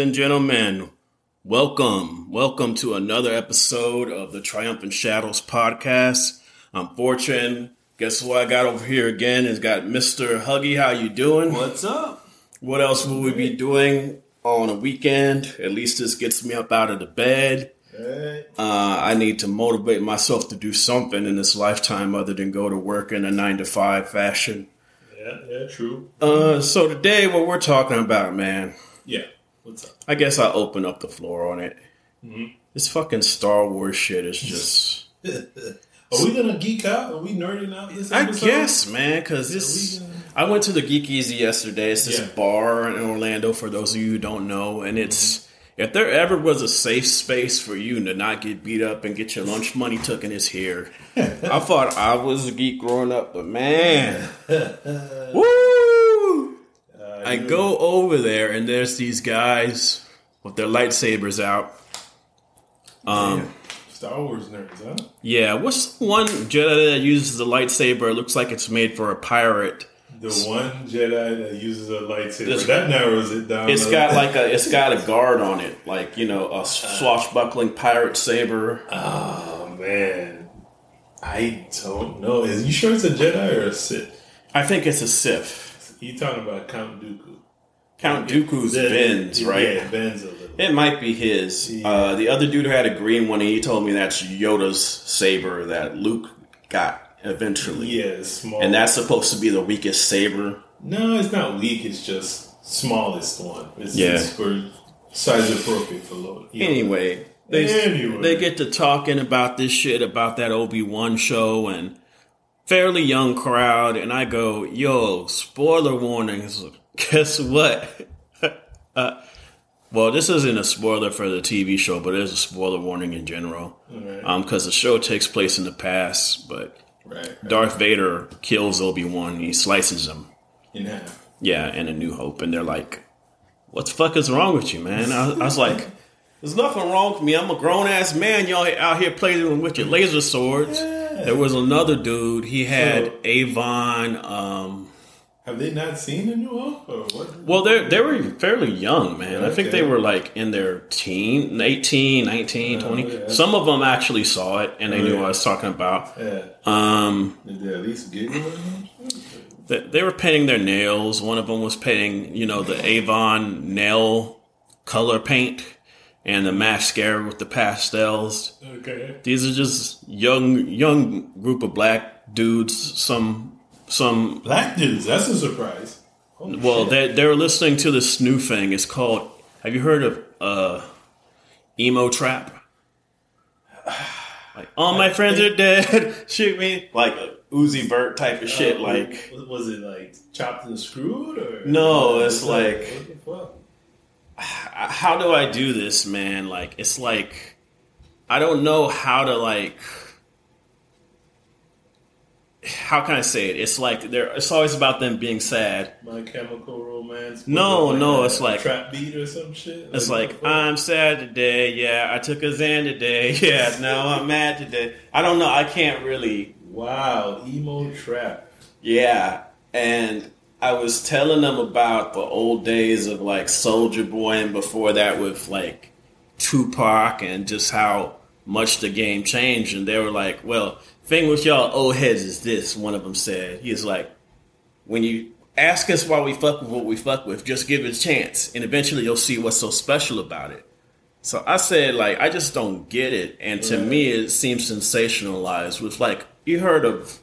And gentlemen, welcome. Welcome to another episode of the Triumphant Shadows podcast. I'm Fortune. Guess who I got over here again? Has got Mr. Huggy. How you doing? What's up? What else will we be doing on a weekend? At least this gets me up out of the bed. Uh, I need to motivate myself to do something in this lifetime other than go to work in a nine to five fashion. Yeah, yeah, true. Uh, so today, what we're talking about, man, Yeah. What's up? I guess I'll open up the floor on it. Mm-hmm. This fucking Star Wars shit is just. Are we gonna geek out? Are we nerding out this I guess, man, because this. Gonna- I went to the Geek Easy yesterday. It's this Yeah. bar in Orlando, for those of you who don't know. And it's. Mm-hmm. If there ever was a safe space for you to not get beat up and get your lunch money taken, it's here. I thought I was a geek growing up, but man. Woo! Uh, I go over there and there's these guys with their lightsabers out. Um, Star Wars nerds, huh? yeah, what's the one Jedi that uses a lightsaber? It looks like it's made for a pirate. The one Jedi that uses a lightsaber. It's- that narrows it down. It's got like a, it's got a guard on it, like you know, a swashbuckling pirate saber. Oh man, I don't know. Is you sure it's a Jedi or a Sith? I think it's a Sith. You talking about Count Dooku? Count Dooku's The- bends, right? Yeah, it bends a little. It might be his. Uh, the other dude who had a green one, he told me that's Yoda's saber that Luke got eventually. Yeah, it's small. And that's supposed to be the weakest saber. no, it's not weak. It's just smallest one. It's, Yeah. it's for size appropriate for. Yeah. Anyway, they Anyway. they get to talking about this shit about that Obi Wan show and fairly young crowd, and I go, "Yo, spoiler warnings." Guess what? uh, well, this isn't a spoiler for the TV show, but it is a spoiler warning in general. Right. Um, because the show takes place in the past, but right. Darth Vader kills Obi Wan. He slices him. In half. Yeah, and A New Hope, and they're like, "What the fuck is wrong with you, man?" I, I was like, "There's nothing wrong with me. I'm a grown ass man. Y'all out here playing with your laser swords." There was another dude. He had So- Avon. Um, Have they not seen the New Hope or what? well, they they were fairly young, man. I think they were like in their teen, 18, 19, 20. yeah. Some of them actually saw it and they Oh, knew yeah. what I was talking about. Yeah. Um, Did they at least giggle? they, they were painting their nails. One of them was painting, you know, the Avon nail color paint and the mascara with the pastels. Okay. These are just young, young group of black dudes. Some, some. Black dudes. That's a surprise. Holy Well, shit. they they're listening to this new thing. It's called. Have you heard of uh, emo trap? Like, all my friends are dead. Shoot me, like a Uzi Vert type of shit. Uh, like, was- it like chopped and screwed or No, it's What like- the fuck? How do I do this, man? Like, it's like I don't know how to like. How can I say it? It's like they're. It's always about them being sad. My Chemical Romance. No, no, it's like- trap beat or some shit. It's like? I'm sad today. Yeah, I took a Xan today. Yeah, now I'm mad today. I don't know. I can't really. wow, emo trap. Yeah, and I was telling them about the old days of like Soldier Boy and before that with like Tupac and just how much the game changed. And they were like, "Well, thing with y'all old heads is this." One of them said, "He's like, when you ask us why we fuck with what we fuck with, just give it a chance, and eventually you'll see what's so special about it." So I said, like, I just don't get it, and to me, it seems sensationalized. With like, you heard of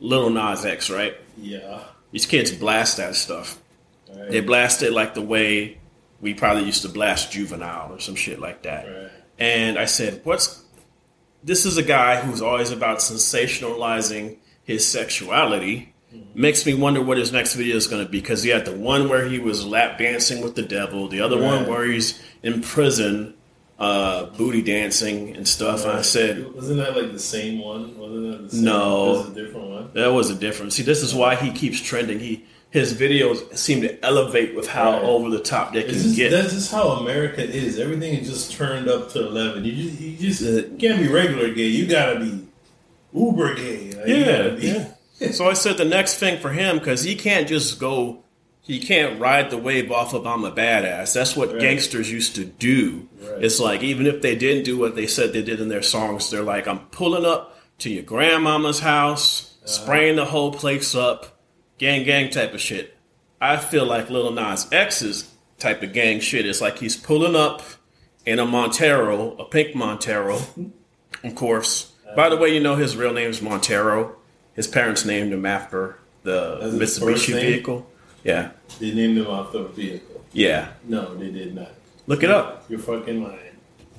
Little Nas X, right? Yeah. These kids blast that stuff. Right. They blast it like the way we probably used to blast Juvenile or some shit like that. Right. And I said, "What's this? Is a guy who's always about sensationalizing his sexuality." Mm-hmm. Makes me wonder what his next video is going to be because he had the one where he was lap dancing with the devil, the other one where he's in prison, uh, booty dancing and stuff. And I said, wasn't that like the same one? Wasn't that the same? No. It was a different one. That was a difference. See, this is why he keeps trending. He his videos seem to elevate with how Right. over the top they can just, get. that's just how America is. Everything is just turned up to eleven. You just you just you can't be regular gay. You gotta be uber gay. Like, Yeah, be- yeah. so I said the next thing for him because he can't just go you can't ride the wave off of I'm a badass. That's what Right. gangsters used to do. Right. It's like even if they didn't do what they said they did in their songs, they're like, I'm pulling up to your grandmama's house, Uh-huh. spraying the whole place up, gang gang type of shit. I feel like Lil Nas X's type of gang shit It's like he's pulling up in a Montero, a pink Montero, of course. By the way, you know his real name is Montero. His parents named him after the That's his first Mitsubishi vehicle. Yeah, They named him after a vehicle. yeah. No, they did not. Look it up. You're fucking lying.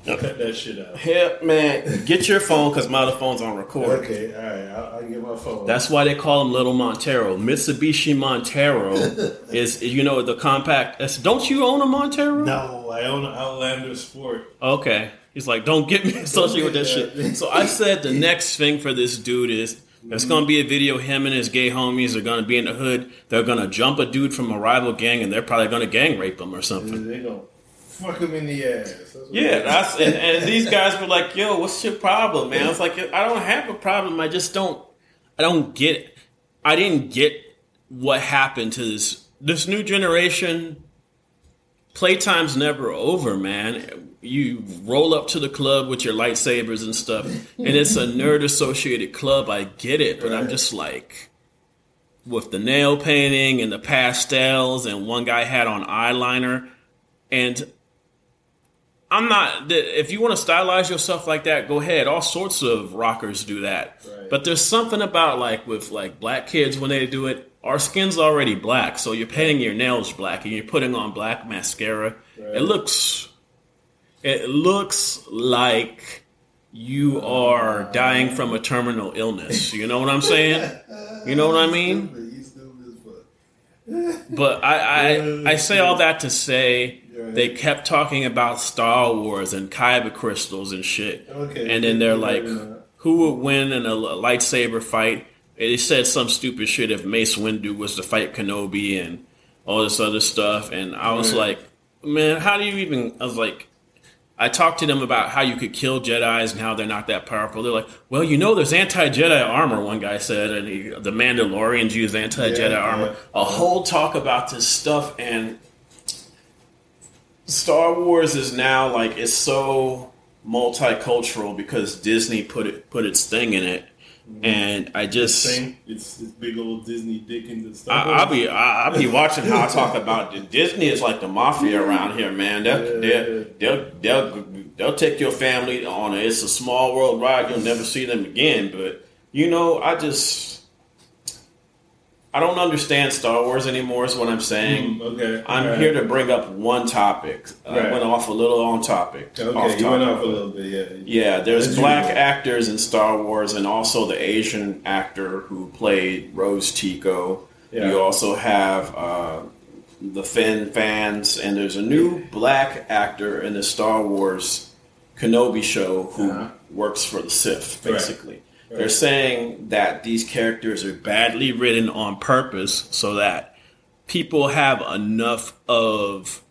Yep. Cut that shit out. Hey, man, get your phone because my other phone's on record. Okay, all right. I'll, I'll get my phone. That's why they call him Little Montero. Mitsubishi Montero is, you know, the compact. it's- Don't you own a Montero? no. I own an Outlander Sport. Okay. He's like, don't get me associated with that that. shit. So I said the next thing for this dude is going to be a video. Him and his gay homies are going to be in the hood. They're going to jump a dude from a rival gang, and they're probably going to gang rape him or something. They gonna fuck him in the ass. That's Yeah, that's and, and these guys were like, "Yo, what's your problem, man?" I was like, "I don't have a problem. I just don't. I don't get. I didn't get what happened to this this new generation. Playtime's never over, man. You roll up to the club with your lightsabers and stuff, and it's a nerd associated club. I get it, but I'm just like." With the nail painting and the pastels, and one guy had on eyeliner, and I'm not. If you want to stylize yourself like that, go ahead. All sorts of rockers do that. Right. But there's something about like with like black kids when they do it. Our skin's already black, so you're painting your nails black and you're putting on black mascara. Right. It looks. It looks like you are dying from a terminal illness. You know what I'm saying? You know what I mean? Stupid. You stupid as fuck. But I, I, I say all that to say they kept talking about Star Wars and kyber crystals and shit. Okay. And then they're like, who would win in a lightsaber fight? And they said some stupid shit if Mace Windu was to fight Kenobi and all this other stuff. And I was Right. like, man, how do you even? I was like, I talked to them about how you could kill Jedi's and how they're not that powerful. They're like, well, you know, there's anti Jedi armor. One guy said, and he, the Mandalorians use anti Jedi Yeah, armor. yeah. A whole talk about this stuff, and Star Wars is now like it's so multicultural because Disney put it put its thing in it, and I just. It's this big old Disney dick in the stuff. I, I'll be I, I'll be watching how I talk about it. Disney is like the mafia around here, man. They'll, Yeah. they'll, they'll they'll they'll take your family on it. It's a small world ride. You'll never see them again. But you know, I just I don't understand Star Wars anymore. Is what I'm saying. Mm, okay. I'm right. here to bring up one topic. I Right. went off a little on topic. Okay, off you went off a little bit, yeah. Yeah, there's As black actors in Star Wars, and also the Asian actor who played Rose Tico. Yeah. You also have uh, the Finn fans, and there's a new black actor in the Star Wars Kenobi show who Uh-huh. works for the Sith, Right. They're saying that these characters are badly written on purpose so that people have enough of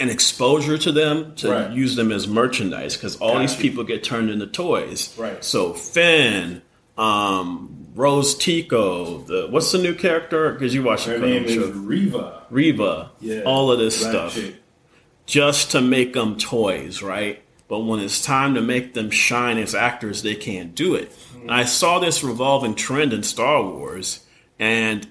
an exposure to them to Right. use them as merchandise because all these people get turned into toys. Right. So Finn, um, Rose Tico, the what's the new character? Because you watch the Her name show. is Riva. Reva, Yeah. all of this stuff chick. just to make them toys, right? But when it's time to make them shine as actors, they can't do it. And I saw this revolving trend in Star Wars, and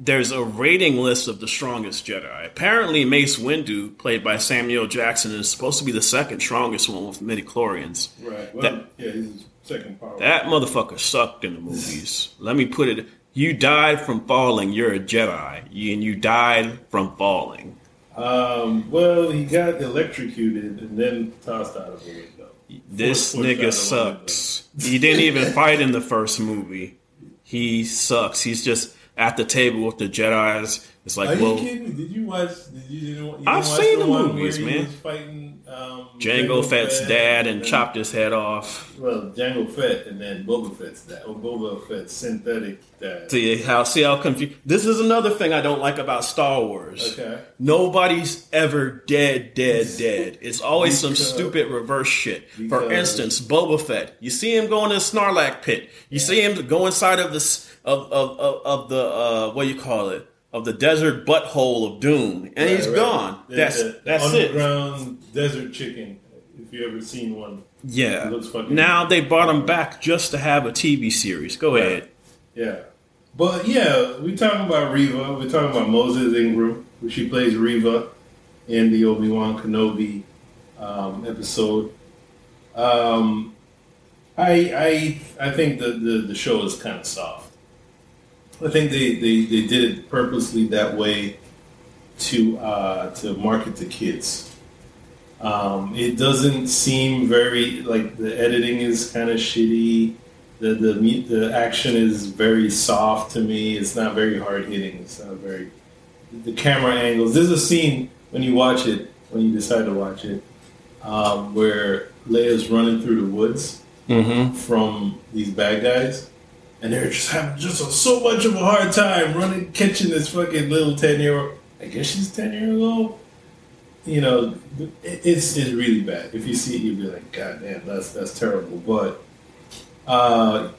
there's a rating list of the strongest Jedi. Apparently, Mace Windu, played by Samuel Jackson, is supposed to be the second strongest one with midichlorians. Right. Well, That- yeah, he's second power. That motherfucker sucked in the movies. Let me put it. You died from falling. You're a Jedi, and you died from falling. Um, well, he got electrocuted and then tossed out of the window. This Forced- forced nigga the sucks. He didn't even fight in the first movie. He sucks. He's just at the table with the Jedi's. It's like, Are like, you well, kidding me? Did you watch? Did you, you, didn't, you I've watch seen the one movies, man. Was fighting um, Jango Fett's Fett dad and chopped his head off. Well, Jango Fett and then Boba Fett's dad. Or Boba Fett's synthetic dad. See how see how confused. This is another thing I don't like about Star Wars. Okay. Nobody's ever dead, dead, dead. It's always some stupid reverse shit. For instance, Boba Fett. You see him go in the Snarlack pit. You see him go inside of the of of, of, of the uh, what do you call it? Of the desert butthole of doom, and Right, he's right. gone. The- That's the that's it. underground desert chicken. If you ever seen one, Yeah. It Now they brought him back just to have a TV series. Go Right. ahead. yeah. But yeah, we talking about Reva. We're talking about Moses Ingram. Where she plays Reva in the Obi Wan Kenobi um, episode. Um, I I I think the, the, the show is kind of soft. I think they, they, they did it purposely that way to uh, to market to kids. Um, it doesn't seem very like the editing is kind of shitty. The the the action is very soft to me. It's not very hard hitting. It's not very the camera angles. There's a scene when you watch it when you decide to watch it um, where Leia's running through the woods Mm-hmm. from these bad guys, and they're just having just a, so much of a hard time running, catching this fucking little ten year old. I guess she's ten years old. You know, it, it's it's really bad. If you see it, you'll be like, God damn, that's that's terrible. But uh,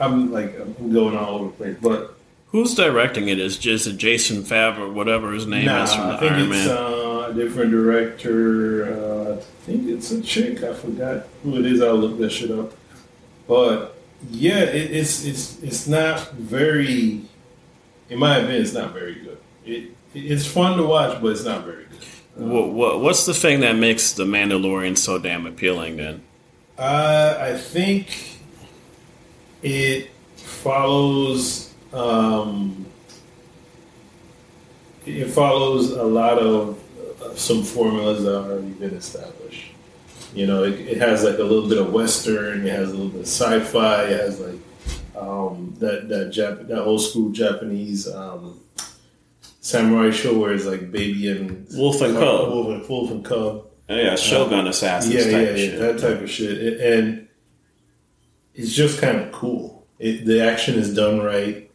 I'm like I'm going all over the place. But Who's directing it? Is just Jason Favre or whatever his name nah, is from the I think Iron it's Man. uh, a different director. Uh, I think it's a chick. I forgot who it is. I'll look that shit up. But yeah, it, it's it's it's not very. In my opinion, it's not very good. It it's fun to watch, but it's not very good. what, what, what's the thing that makes the Mandalorian so damn appealing? Then Uh, I think it follows. Um, it follows a lot of uh, some formulas that have already been established. You know, it, it has like a little bit of western. It has a little bit of sci-fi. It has like um, that that Jap- that old school Japanese um, samurai show where it's like baby and Wolf and Cub. wolf and, wolf and cub. Oh, yeah, Shogun Assassins Yeah, type yeah, yeah, that type of shit, It- and it's just kind of cool. It, the action is done right.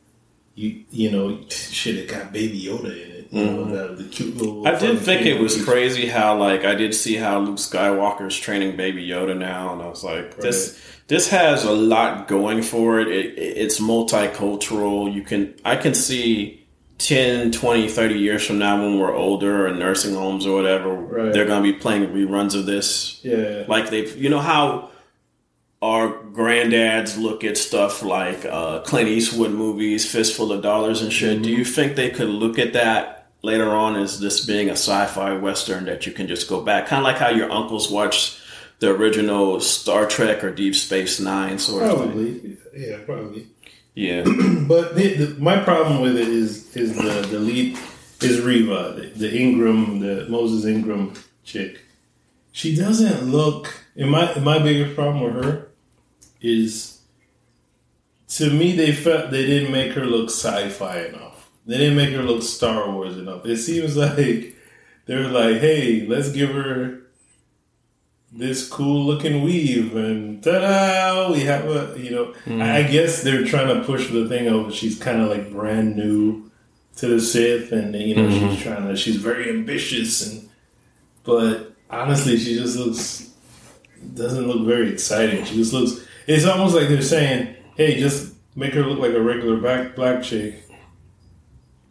You you know, shit, it got Baby Yoda in it. You know, that, the cute little. Mm-hmm. I did fun think it was thing. crazy how like I did see how Luke Skywalker's training Baby Yoda now, and I was like, this this has a lot going for it. it, it it's multicultural. You can I can see 10, 20, 30 years from now when we're older or nursing homes or whatever, Right. they're gonna be playing reruns of this. Yeah, Like they've you know how our granddads look at stuff like uh, Clint Eastwood movies, Fistful of Dollars and shit. Do you think they could look at that later on as this being a sci-fi western that you can just go back, kind of like how your uncles watched the original Star Trek or Deep Space Nine sort of thing? probably. Yeah, probably. Yeah, But the, the, my problem with it is is the the lead is Reva, the, the Ingram, the Moses Ingram chick. She doesn't look. And my my biggest problem with her is, to me, they felt they didn't make her look sci-fi enough. They didn't make her look Star Wars enough. It seems like they're like, hey, let's give her this cool looking weave and ta-da we have a you know. Hmm. I I guess they're trying to push the thing of she's kind of like brand new to the Sith and you know she's mm-hmm. trying to she's very ambitious and but honestly she just looks doesn't look very exciting. She just looks it's almost like they're saying hey just make her look like a regular black black chick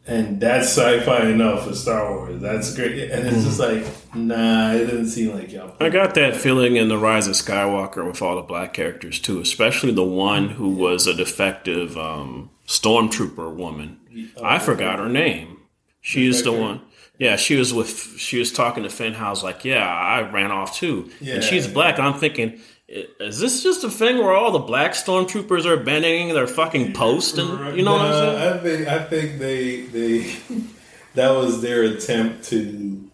and that's sci-fi enough for Star Wars. That's great, and it's just like, nah, it didn't seem like y'all. I got that feeling in the Rise of Skywalker with all the black characters too, especially the one who was a defective um, stormtrooper woman. I forgot her name. She is the one. Yeah, she was with. She was talking to Finn House like, "Yeah, I ran off too." Yeah. and she's black. I'm thinking, is this just a thing where all the black stormtroopers are abandoning their fucking post? And you know what I'm saying? I think I think they they that was their attempt to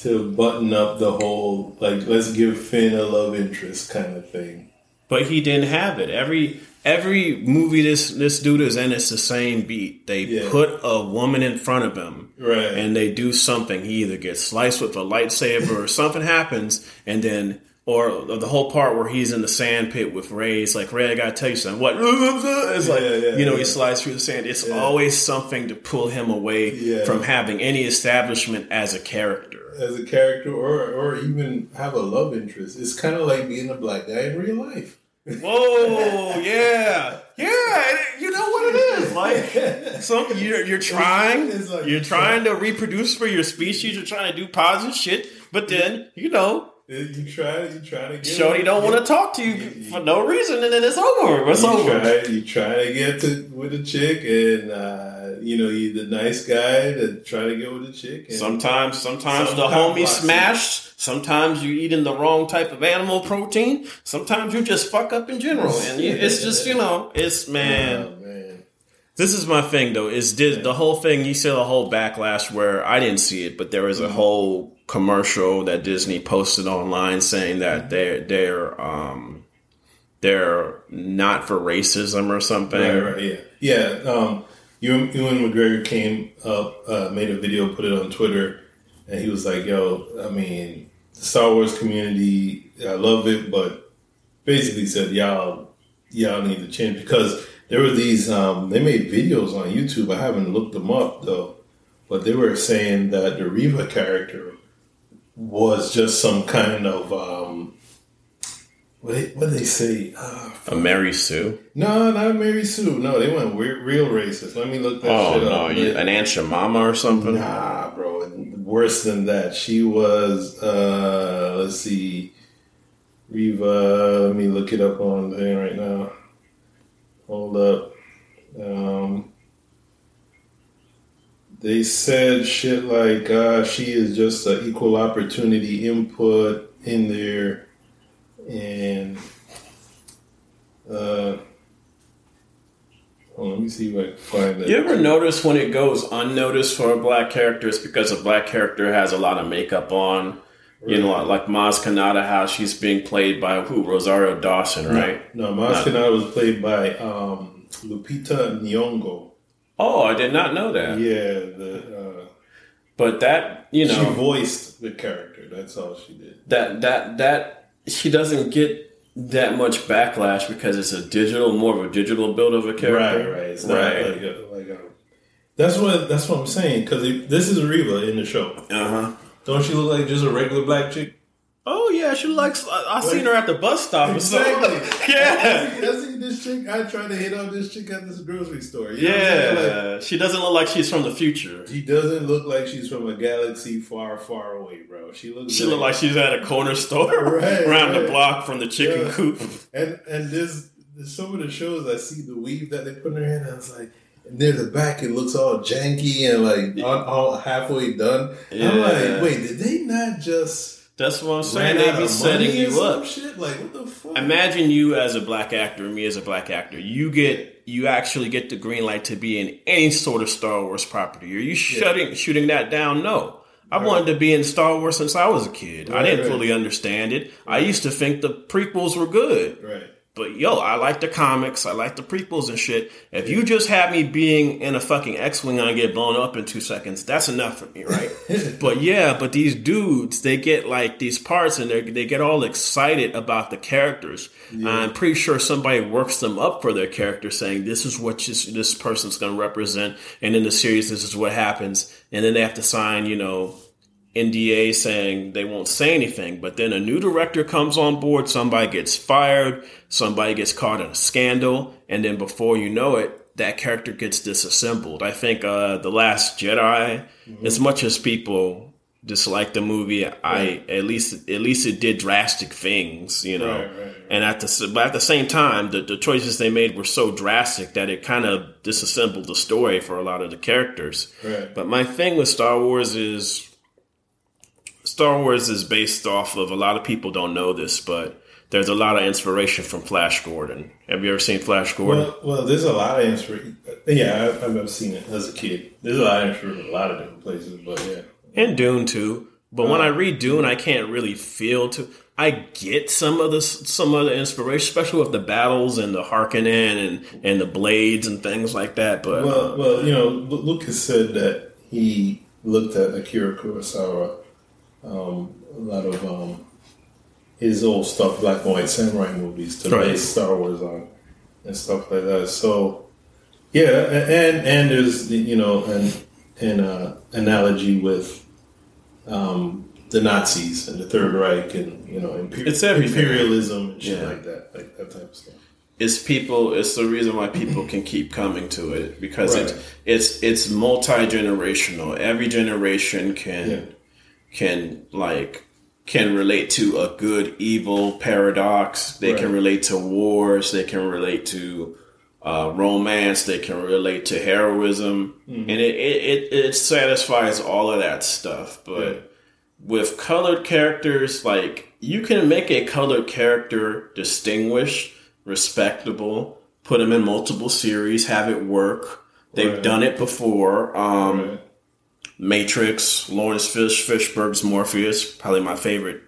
to button up the whole like let's give Finn a love interest kind of thing. But he didn't have it. Every every movie this this dude is in, it's the same beat. They Yeah. put a woman in front of him, Right. and they do something. He either gets sliced with a lightsaber, or something happens, and then. Or the whole part where he's in the sand pit with Rey, it's like Rey, I gotta tell you something. What? It's like Yeah, yeah, you know yeah. he slides through the sand. It's always something to pull him away from having any establishment as a character. As a character, or or even have a love interest, it's kind of like being a black guy in real life. Whoa, yeah, yeah. You know what it is? like some you're you're trying like- you're trying to reproduce for your species. You're trying to do positive shit, but then you know, You try, you try to get. Shorty don't want to talk to you for no reason, and then it's over. It's you over. Try, you try to get to with a chick, and uh, you know you the nice guy that try to get with a chick. And Sometimes, sometimes Some the homie smashed. Sometimes you're eating the wrong type of animal protein. Sometimes you just fuck up in general, and you, it's just you know, it's man. Man. This is my thing though. Is did the whole thing? You said the whole backlash where I didn't see it, but there was a Mm-hmm. whole commercial that Disney posted online saying that they're they're um they're not for racism or something. Right, right, yeah, yeah. Um, Ewan, Ewan McGregor came up, uh, made a video, put it on Twitter, and he was like, "Yo, I mean, the Star Wars community, I love it, but basically said y'all, y'all need to change because there were these. Um, they made videos on YouTube. I haven't looked them up though, but they were saying that the Reva character was just some kind of um, what they, they say. Uh, A Mary Sue. no, not a Mary Sue. No, they went re- real racist. Let me look that Oh shit no, up. you, an Aunt Mama or something. Nah, bro. Worse than that. She was. uh Let's see. Reva. Let me look it up on there right now. Hold up. Um. They said shit like uh, she is just an equal opportunity input in there, and uh, on, let me see if I can find that. You ever notice when it goes unnoticed for a black character, it's because a black character has a lot of makeup on. You know, like Maz Kanata, how she's being played by who? Rosario Dawson, right? No, Maz No. Kanata was played by um, Lupita Nyong'o. Oh, I did not know that. Yeah, the But that, you know, she voiced the character. That's all she did. that that that she doesn't get that much backlash because it's a digital, more of a digital build of a Right, character. right. It's not Right. like a, like a. That's what that's what I'm saying because this is Reva in the show. Uh huh. Don't she look like just a regular black chick? Oh yeah, she likes. I, I seen her at the bus stop. or something. Exactly. Yeah. I see, I see this chick. I tried to hit on this chick at this grocery store. You know what I'm saying? Like, Yeah, she doesn't look like she's from the future. she doesn't look like she's from a galaxy far, far away, bro. She looks. She looked like she's at a corner store Right, around the block from the chicken Yeah. coop. And and there's, there's some of the shows I see the weave that they put in her hair, I was like, and near the back it looks all janky and like all, all halfway done. I'm like, wait, did they not just That's what I'm saying. They be setting you up. Shit, like what the fuck? Imagine you as a black actor, me as a black actor. You get you actually get the green light to be in any sort of Star Wars property. Are you shutting shooting that down? No. I wanted to be in Star Wars since I was a kid. I didn't right. fully understand it. I used to think the prequels were good. right. But yo, I like the comics. I like the prequels and shit. If you just have me being in a fucking X-wing and I get blown up in two seconds, that's enough for me, right? but yeah, but these dudes, they get like these parts and they they get all excited about the characters. I'm pretty sure somebody works them up for their character, saying this is what this, this person's going to represent, and in the series, this is what happens, and then they have to sign, you know, NDA saying they won't say anything, but then a new director comes on board, somebody gets fired, somebody gets caught in a scandal, and then before you know it, that character gets disassembled. I think uh, The Last Jedi, as much as people dislike the movie, I at least at least it did drastic things, you know. Right, right. And at the but at the same time, the, the choices they made were so drastic that it kind of disassembled the story for a lot of the characters. Right. But my thing with Star Wars is Star Wars is based off of a lot of people don't know this, but there's a lot of inspiration from Flash Gordon. Have you ever seen Flash Gordon? Well, well, there's a lot of inspiration. Yeah, I, I've never seen it as a kid. There's a lot of inspiration in a lot of different places, but yeah. and Dune too. But when uh, I read Dune, I can't really feel to. I get some of the some of the inspiration, especially with the battles and the Harkonnen and and the blades and things like that. But Well, uh, well, you know, Lu- Lucas said that he looked at Akira Kurosawa, um, a lot of um, his old stuff, black and white samurai movies, to Right. base Star Wars on and stuff like that. So, yeah, and and there's you know an an uh, analogy with um, the Nazis and the Third Reich and you know It's everything. imperialism and shit Yeah. like that, like that type of stuff. it's people. It's the reason why people can keep coming to it because Right. it's it's it's multi generational. Every generation can Yeah. Can like can relate to a good evil paradox. They can relate to wars. They can relate to uh, romance. They can relate to heroism, Mm-hmm. and it, it it it satisfies all of that stuff. But Yeah. with colored characters, like you can make a colored character distinguished, respectable, put them in multiple series, have it work. They've Right. done it before. Um, Right. Matrix, Laurence Fish, Fishburne's Morpheus, probably my favorite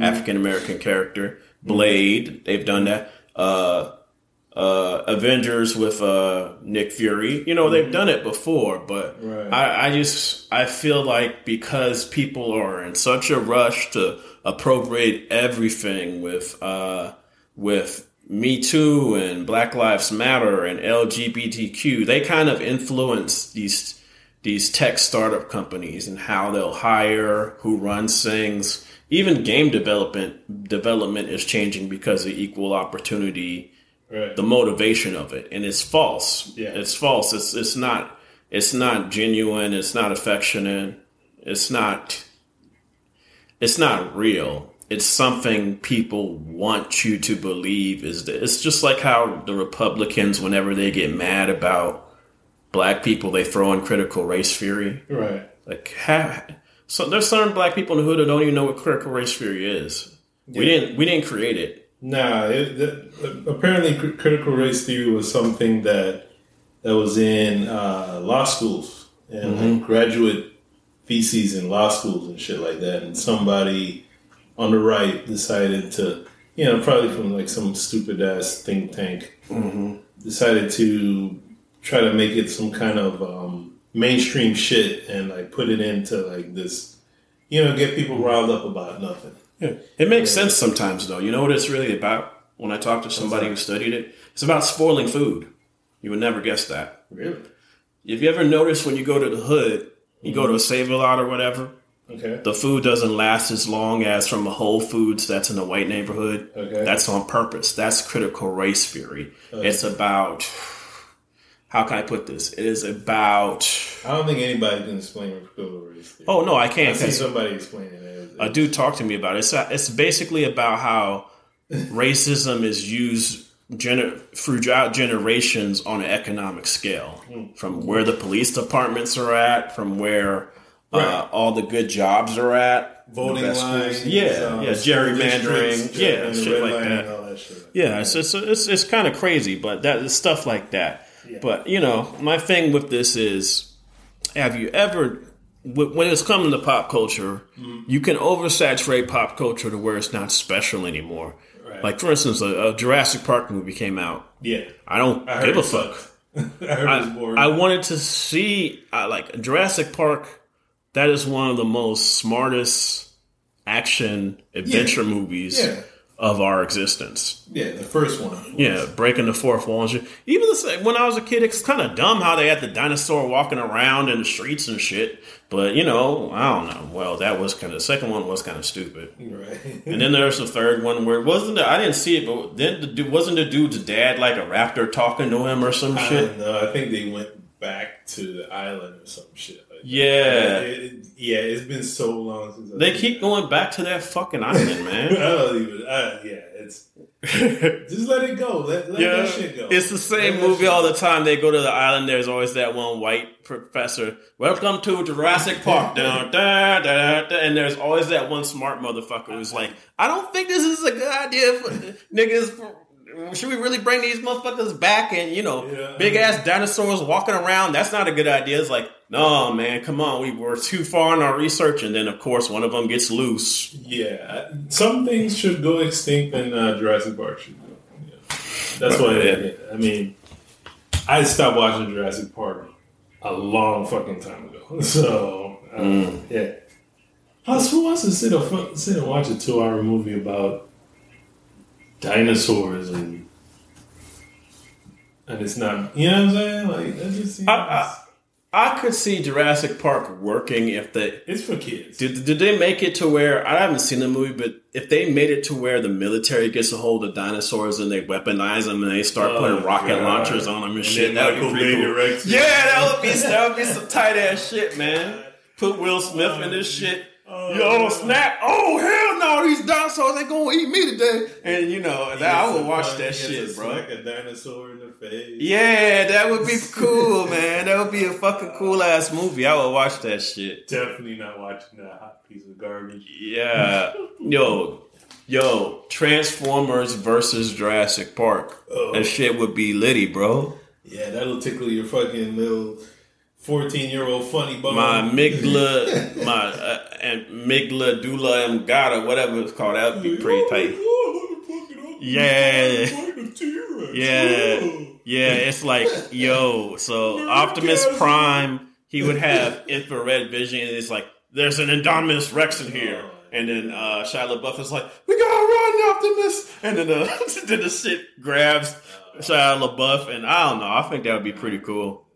African American character. Blade, they've done that. Uh, uh, Avengers with uh, Nick Fury, you know, they've done it before, but Right. I, I just I feel like because people are in such a rush to appropriate everything with uh, with Me Too and Black Lives Matter and LGBTQ, they kind of influence these these tech startup companies and how they'll hire, who runs things. Even game development development is changing because of equal opportunity, Right. the motivation of it, and it's false. Yeah. It's false. It's it's not it's not genuine. It's not affectionate. It's not it's not real. It's something people want you to believe is that it's just like how the Republicans, whenever they get mad about black people, they throw in critical race theory. right. Like, so there's certain black people in the hood that don't even know what critical race theory is. We didn't we didn't create it. Nah, it, the, apparently critical race theory was something that that was in uh, law schools and like, graduate theses in law schools and shit like that. And somebody on the right decided to, you know, probably from like some stupid ass think tank, decided to try to make it some kind of um, mainstream shit and like put it into like this, you know, get people riled up about nothing. Yeah. It makes sense sometimes, though. You know what it's really about? When I talk to somebody who studied it, it's about spoiling food. You would never guess that. Really? If you ever notice when you go to the hood, you go to a Save a Lot or whatever, Okay. the food doesn't last as long as from a Whole Foods that's in a white neighborhood. Okay. That's on purpose. That's critical race theory. It's about how can I put this? It is about I don't think anybody can explain critical race theory. oh no, I I can't. see 'cause somebody explaining it. a dude talked to me about it. It's it's basically about how racism is used gener- throughout generations on an economic scale, from where the police departments are at, from where uh, Right. all the good jobs are at, Voting lines, yeah, um, yeah, gerrymandering, yeah, shit like that. That shit. Yeah, it's it's it's, it's kind of crazy, but that stuff like that. Yeah. But you know, my thing with this is, have you ever, when it's coming to pop culture, Mm-hmm. you can oversaturate pop culture to where it's not special anymore. Right. Like for instance, a, a Jurassic Park movie came out. Yeah. I don't I give a fuck. I heard it. I wanted to see uh, like Jurassic Park. That is one of the most smartest action adventure movies Yeah. Of our existence. yeah, the first one. Yeah, breaking the fourth wall and shit. Even the, when I was a kid, it's kind of dumb how they had the dinosaur walking around in the streets and shit. But you know, I don't know. Well, that was kind of the second one was kind of stupid. Right. And then there's the third one where it wasn't the, I didn't see it, but then the dude wasn't the dude's dad like a raptor talking to him or some I shit. don't. I think they went back to the island or some shit. Like that. Yeah. It- it- yeah, it's been so long since I They keep going back to that fucking island, man. I man. don't even. Uh, yeah, it's just let it go. Let, let Yeah, that shit go. it's the same Let movie all the time. They go to the island. There's always that one white professor. Welcome to Jurassic Park. da, da, da, da, and there's always that one smart motherfucker who's like, I don't think this is a good idea for niggas. Should we really bring these motherfuckers back? And you know, Yeah. big ass dinosaurs walking around. That's not a good idea. It's like, no, man, come on. We were too far in our research, and then of course one of them gets loose. Yeah, some things should go extinct, and uh, Jurassic Park should go. Yeah. That's why. Yeah. I mean, I stopped watching Jurassic Park a long fucking time ago. So uh, Mm. yeah. Plus, who wants to sit, a, sit and watch a two-hour movie about dinosaurs and and it's not? You know what I'm saying? Like that just seems. I- I- I could see Jurassic Park working if they. It's for kids. did, did they make it to where I haven't seen the movie, but if they made it to where the military gets a hold of dinosaurs and they weaponize them and they start oh, putting rocket Oh, God. launchers on them and, And shit, that would be pretty cool. Yeah, that would be that would be some tight ass shit, man. Put Will Smith in this shit. Oh, Yo, snap! Oh hell no! These dinosaurs ain't gonna eat me today. And you know, that, I would watch that shit, bro. Like a dinosaur in the face. Yeah, that would be cool, man. That would be a fucking cool ass movie. I would watch that shit. Definitely not watching that hot piece of garbage. Yeah. Yo, yo, Transformers versus Jurassic Park. Oh. That shit would be litty, bro. Yeah, that'll tickle your fucking little fourteen-year-old funny bone. My amygdala, my uh, and amygdala, dula, amgata, whatever it's called, that would be pretty tight. Yeah. Yeah, yeah, it's like, yo, so Optimus Prime, he would have infrared vision, and it's like, there's an Indominus Rex in here. And then uh, Shia LaBeouf is like, we gotta run, Optimus! And then, uh, then the shit grabs Shia LaBeouf, and I don't know, I think that would be pretty cool.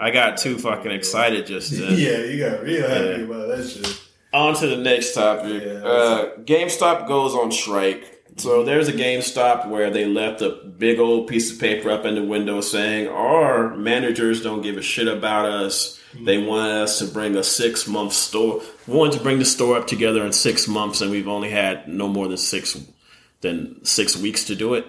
I got too fucking excited just then. Yeah, you got real happy Yeah. about that shit. On to the next topic. Yeah, uh, GameStop goes on strike. So there's a GameStop where they left a big old piece of paper up in the window saying our managers don't give a shit about us. They want us to bring a six month store. We wanted to bring the store up together in six months, and we've only had no more than six than six weeks to do it.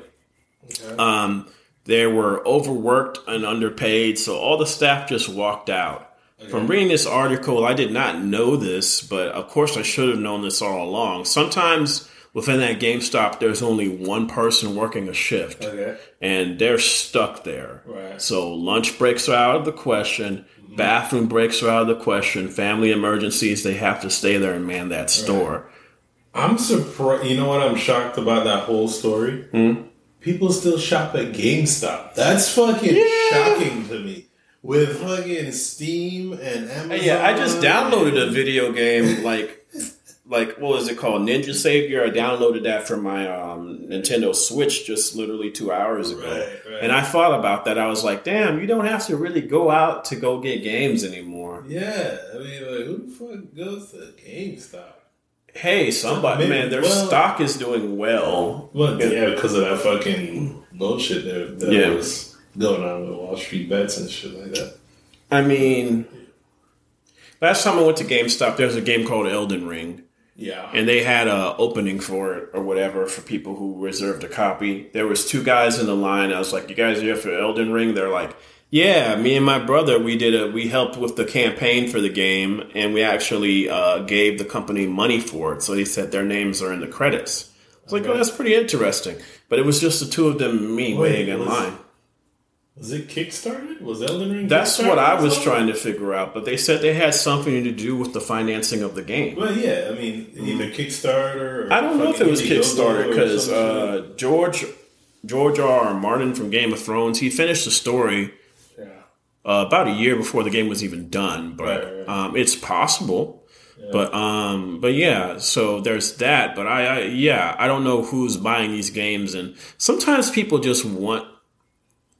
Um, they were overworked and underpaid, so all the staff just walked out. From reading this article, I did not know this, but of course I should have known this all along. Sometimes within that GameStop, there's only one person working a shift, Okay. and they're stuck there. Right. So lunch breaks are out of the question, bathroom breaks are out of the question, family emergencies, they have to stay there and man that store. I'm surprised. You know what? I'm shocked about that whole story. Hmm? People still shop at GameStop. That's fucking shocking to me. With fucking Steam and Amazon. Yeah, I just downloaded a video game like like what was it called? Ninja Savior. I downloaded that for my um, Nintendo Switch just literally two hours ago. Right, right. And I thought about that. I was like, damn, you don't have to really go out to go get games anymore. Yeah, I mean, like, who the fuck goes to GameStop? Hey, somebody, Maybe- man, their well- stock is doing well. Well, yeah, because of that fucking bullshit that, that Yeah. was going on with Wall Street bets and shit like that. I mean, last time I went to GameStop, there was a game called Elden Ring. Yeah. and they had a opening for it or whatever for people who reserved a copy. There was two guys in the line. I was like, "You guys are here for Elden Ring?" They're like, "Yeah, me and my brother we did a we helped with the campaign for the game, and we actually uh, gave the company money for it." So they said their names are in the credits. I was like, "Oh, that's pretty interesting." But it was just the two of them, me, Wait, waiting in was- line. Was it Kickstarted? Was Elden Ring? That's what I was trying to figure out. But they said they had something to do with the financing of the game. Well, yeah. I mean, either Kickstarter. or I don't know if it was Kickstarter because uh, George George R. R. Martin from Game of Thrones he finished the story. Uh, about a year before the game was even done, but Right, right. Um, it's possible. But um, but yeah, so there's that. But I, I yeah, I don't know who's buying these games, and sometimes people just want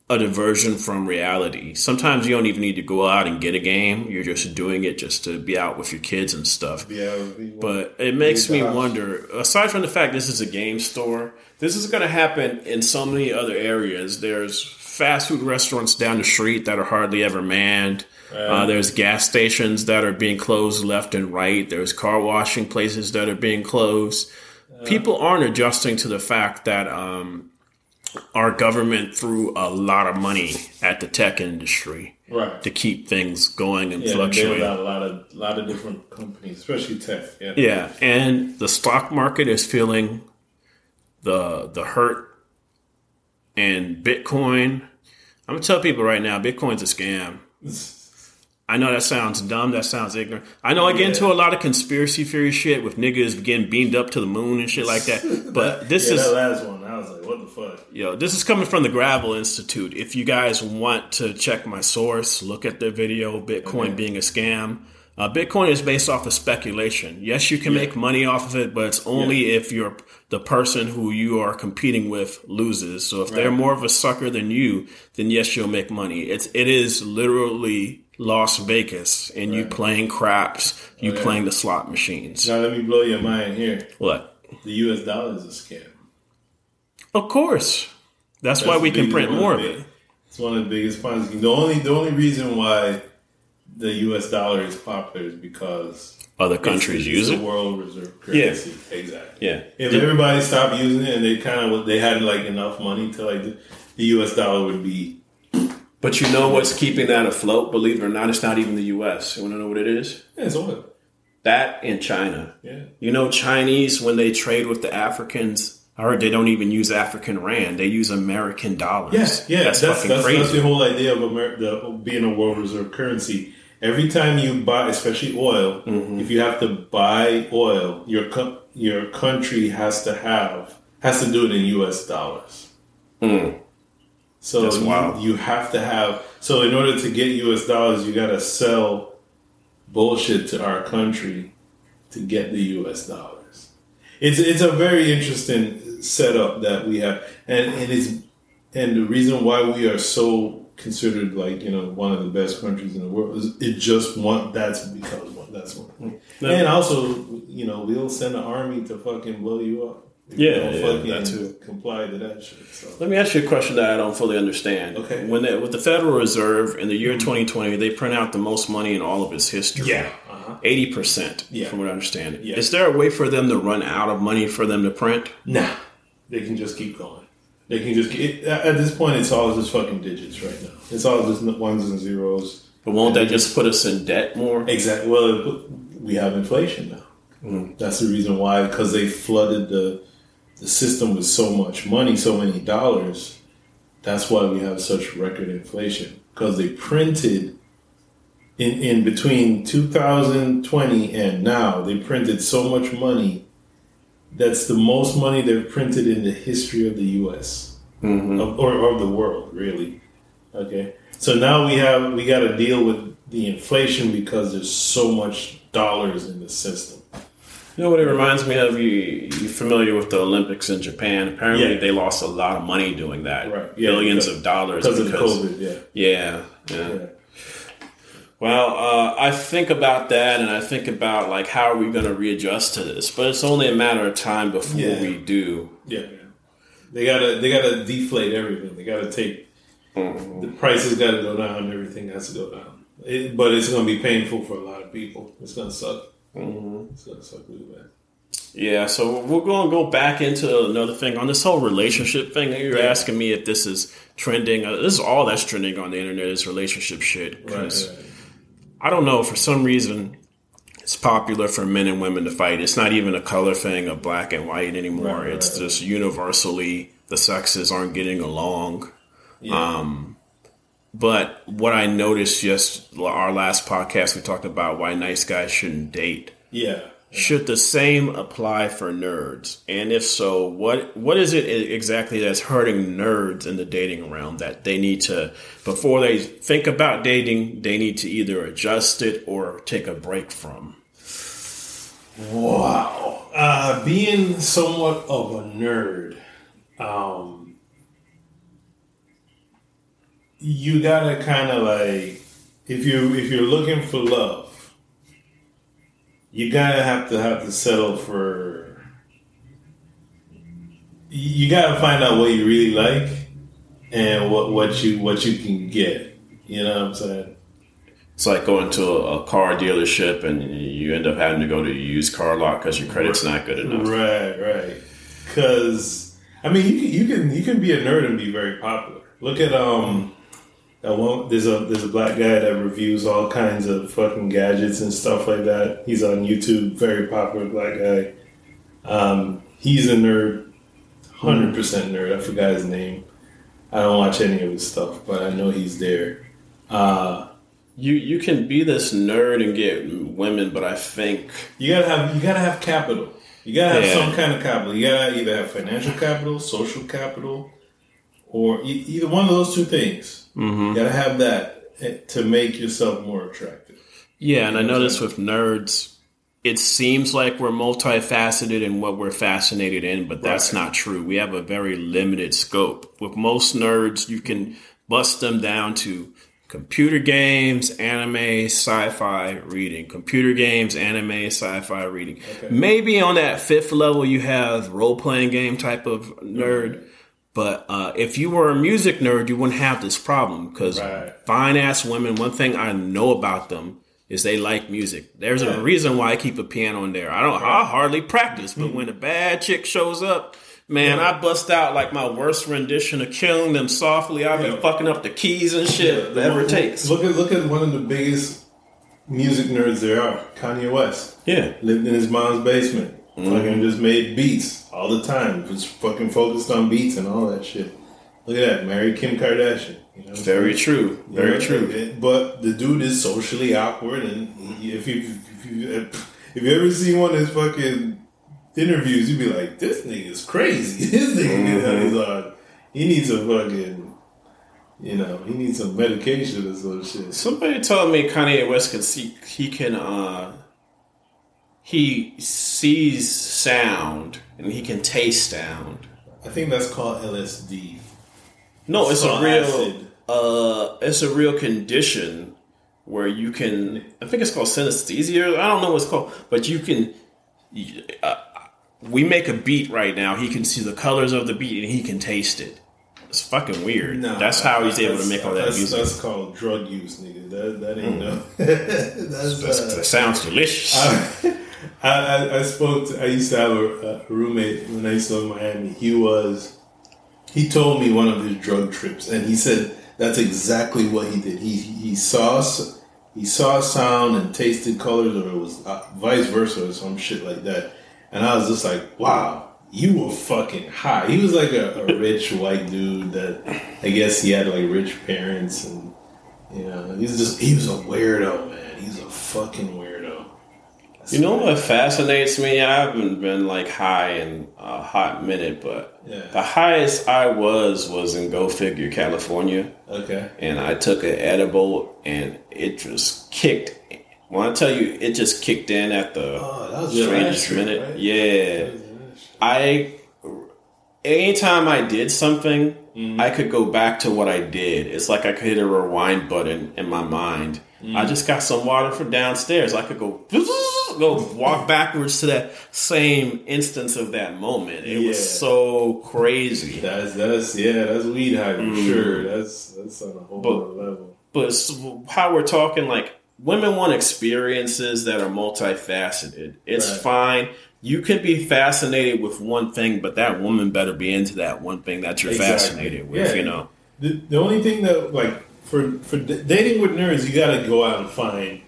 a diversion from reality. Sometimes you don't even need to go out and get a game. You're just doing it just to be out with your kids and stuff. Yeah, But it makes me wonder. Aside from the fact this is a game store, this is going to happen in so many other areas. There's fast food restaurants down the street that are hardly ever manned. Uh, there's gas stations that are being closed left and right. There's car washing places that are being closed. People aren't adjusting to the fact that um, our government threw a lot of money at the tech industry right. to keep things going and Yeah, fluctuating. a lot of lot of different companies, especially tech. Yeah. Yeah, and the stock market is feeling the the hurt, and Bitcoin. I'm gonna tell people right now, Bitcoin's a scam. I know that sounds dumb. That sounds ignorant. I know I get into a lot of conspiracy theory shit with niggas getting beamed up to the moon and shit like that. But this yeah, is that last one. I was like, what the fuck? Yo, this is coming from the Gravel Institute. If you guys want to check my source, look at the video, Bitcoin Okay. being a scam. Uh, Bitcoin is based off of speculation. Yes, you can make money off of it, but it's only if you're the person who you are competing with loses. So if they're more of a sucker than you, then yes, you'll make money. It's it is literally Las Vegas, and you playing craps, you Oh, yeah. playing the slot machines. Now let me blow your mind here. What? The U.S. dollar is a scam. Of course. That's, why we can print more of it. It's one of the biggest Ponzi schemes. The only the only reason why the U.S. dollar is popular is because Other countries it's use a it. world reserve currency. Yeah. Exactly. Yeah. If everybody stopped using it and they kind of they had like enough money to like the, the U.S. dollar would be But you know what's keeping that afloat? Believe it or not, it's not even the U.S. You want to know what it is? yeah, it's oil. That and China. Yeah. You know, Chinese when they trade with the Africans, I heard they don't even use African rand; they use American dollars. Yes, yeah, that's, that's that's, that's, crazy. the whole idea of Amer- the, being a world reserve currency. Every time you buy, especially oil, Mm-hmm. if you have to buy oil, your co- your country has to have has to do it in U.S. dollars. Mm. So That's you, you have to have. So in order to get U.S. dollars, you got to sell bullshit to our country to get the U.S. dollars. It's it's a very interesting setup that we have, and and it's and the reason why we are so considered like you know one of the best countries in the world is it just one that's because one that's one, and also you know we'll send an army to fucking blow you up. Yeah, yeah, that too. comply to that shit. So. Let me ask you a question that I don't fully understand. Okay. Mm-hmm. When they, with the Federal Reserve in the year 2020, they print out the most money in all of its history. Uh-huh. eighty percent. Yeah. from what I understand. Yeah. Is there a way for them to run out of money for them to print? Nah, they can just keep going. They can just it, at this point. It's all just fucking digits right now. It's all just ones and zeros. But won't that just put us in debt more? Exactly. Well, we have inflation now. Mm. That's the reason why because they flooded the the system with so much money, so many dollars. That's why we have such record inflation because they printed in in between 2020 and now they printed so much money. That's the most money they've printed in the history of the U.S. Mm-hmm. Of, or of the world, really. Okay, so now we have we got to deal with the inflation because there's so much dollars in the system. You know what it reminds me of? You you familiar with the Olympics in Japan? Apparently, Yeah. they lost a lot of money doing that. Right. Yeah, Billions because- of dollars because of COVID. Yeah. Yeah, yeah. yeah. Well, uh, I think about that, and I think about like how are we going to readjust to this? But it's only a matter of time before Yeah. we do. Yeah, they gotta they gotta deflate everything. They gotta take Mm-hmm. the prices got to go down. Everything has to go down. It, but it's gonna be painful for a lot of people. It's gonna suck. Mm-hmm. It's gonna suck really bad. Yeah, so we're going to go back into another thing on this whole relationship thing. You're asking me if this is trending. Uh, this is all that's trending on the internet is relationship shit. 'cause Right. I don't know. For some reason, it's popular for men and women to fight. It's not even a color thing of black and white anymore. Right, it's right. just universally the sexes aren't getting along. Yeah. Um, but what I noticed just our last podcast, we talked about why nice guys shouldn't date. yeah. Should the same apply for nerds? And if so, what what is it exactly that's hurting nerds in the dating realm that they need to before they think about dating, they need to either adjust it or take a break from? Wow. Uh, being somewhat of a nerd, um, you gotta kind of like if you if you're looking for love, you gotta have to have to settle for. You gotta find out what you really like and what what you what you can get. You know what I'm saying? It's like going to a, a car dealership and you end up having to go to a used car lot because your credit's not good enough. Right, right. Because I mean, you can you can you can be a nerd and be very popular. Look at um, that one. There's a there's a black guy that reviews all kinds of fucking gadgets and stuff like that. He's on YouTube. Very popular black guy. Um, he's a nerd, hundred percent nerd. I forgot his name. I don't watch any of his stuff, but I know he's there. Uh, You you can be this nerd and get women, but I think You gotta have you gotta have capital. You gotta have Yeah. some kind of capital. You gotta either have financial capital, social capital, or e- either one of those two things. Mm-hmm. You gotta have that eh, to make yourself more attractive. Yeah, and I You know what I'm notice with nerds, it seems like we're multifaceted in what we're fascinated in, but that's Right. not true. We have a very limited scope. With most nerds, you can bust them down to computer games, anime, sci-fi reading. Computer games, anime, sci-fi reading. Maybe on that fifth level, you have role-playing game type of nerd. But uh, if you were a music nerd, you wouldn't have this problem because Right. fine ass women. One thing I know about them is they like music. There's Yeah. a reason why I keep a piano in there. I don't. I hardly practice, but when a bad chick shows up, man, I bust out like my worst rendition of "Killing Them Softly." I've been fucking up the keys and shit. Whatever it takes. Look at look at one of the biggest music nerds there are, Kanye West. Yeah, Lived in his mom's basement. Mm-hmm. Fucking just made beats all the time. Was fucking focused on beats and all that shit. Look at that. Married Kim Kardashian. You know very true. Very Yeah, true. it- But the dude is socially awkward, and if you if you if you ever see one of his fucking interviews, you'd be like, "This nigga's crazy. This nigga Mm-hmm. is on. He needs a fucking, you know, he needs some medication or some shit." Somebody told me Kanye West can see he can uh he sees sound and he can taste sound. I think that's called LSD. No, it's Saw a real acid. uh it's a real condition where you can I think it's called synesthesia. I don't know what it's called, but you can uh, we make a beat right now. He can see the colors of the beat and he can taste it. It's fucking weird. No, that's how he's able to make all that that's, music. That's called drug use, nigga. That that ain't no. that's, That's- uh, that sounds delicious. I, I, I spoke to, I used to have a, a roommate when I used to live in Miami. He was, he told me one of his drug trips, and he said that's exactly what he did. He, he saw, he saw sound and tasted colors, or it was uh, vice versa, or some shit like that. And I was just like, wow, you were fucking high. He was like a, a rich white dude that I guess he had like rich parents, and you know, he's just, he was a weirdo, man. He's a fucking weirdo. You know what fascinates me? I haven't been like high in a hot minute, but Yeah. the highest I was was in Go Figure, California, Okay. and I took an edible, and it just kicked. When I tell you, it just kicked in at the Oh, strangest minute. right? Yeah, I. Anytime I did something, Mm-hmm. I could go back to what I did. It's like I could hit a rewind button in my mind. Mm-hmm. I just got some water from downstairs. I could go go walk backwards to that same instance of that moment. It Yeah. was so crazy. That's that's yeah, that's weed high for sure. That's that's on a whole Mm. But- other level. But how we're talking, like women want experiences that are multifaceted. It's Right. fine. You can be fascinated with one thing, but that woman better be into that one thing that you're Exactly. fascinated with. Yeah. You know. The, the only thing that like for for dating with nerds, you got to go out and find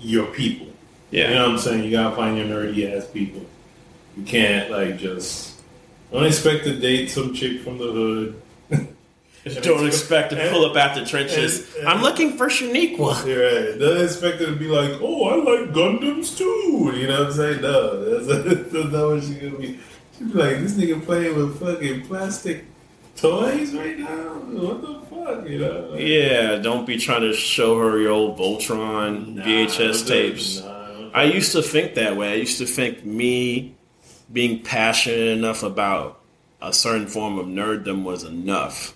your people. Yeah. You know what I'm saying? You got to find your nerdy ass people. You can't like just don't expect to date some chick from the hood. Don't expect to pull up out the trenches. and- and- I'm looking for Shaniqua. Right. Don't expect her to be like, oh, I like Gundams too. You know what I'm saying? No, that's, that's not what she's gonna be. She'd be like, this nigga playing with fucking plastic toys right now. What the fuck? You know? Like, Yeah, don't be trying to show her your old Voltron nah, VHS tapes. nah. I used to think that way. I used to think me being passionate enough about a certain form of nerddom was enough.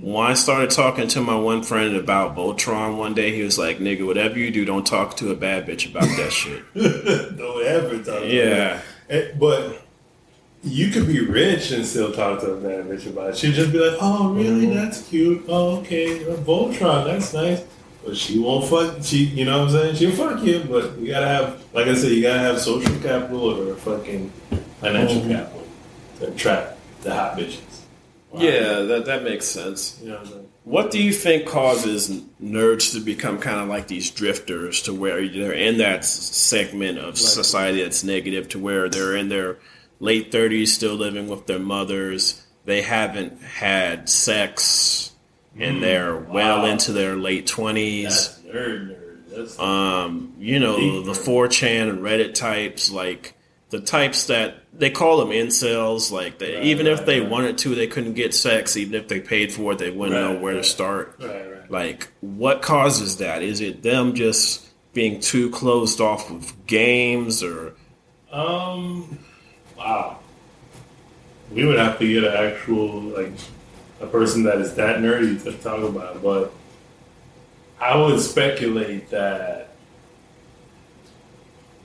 When I started talking to my one friend about Voltron one day, he was like, "Nigga, whatever you do, don't talk to a bad bitch about that shit." Don't ever talk. about Yeah. Eh, But you could be rich and still talk to a bad bitch about it. She'd just be like, "Oh, really? That's cute. Oh, okay. Uh, Voltron, that's nice." But she won't fuck. She, you know what I'm saying? She'll fuck you, but you gotta have, like I said, you gotta have social capital or a fucking financial capital to attract the hot bitches. Wow. Yeah, that that makes sense. You know what I'm saying? What do you think causes nerds to become kind of like these drifters to where they're in that segment of society that's negative to where they're in their late 30s still living with their mothers. They haven't had sex and they're well wow. into their late 20s. That's nerd, nerd. That's Um, you know, the nerd. 4chan and Reddit types, like the types that they call them incels. Like, they, Right, even if they right. wanted to, they couldn't get sex. Even if they paid for it, they wouldn't know where right. to start. right, right. Like, what causes that? Is it them just being too closed off with games or Um, wow. We would have to get an actual like a person that is that nerdy to talk about, but I would speculate that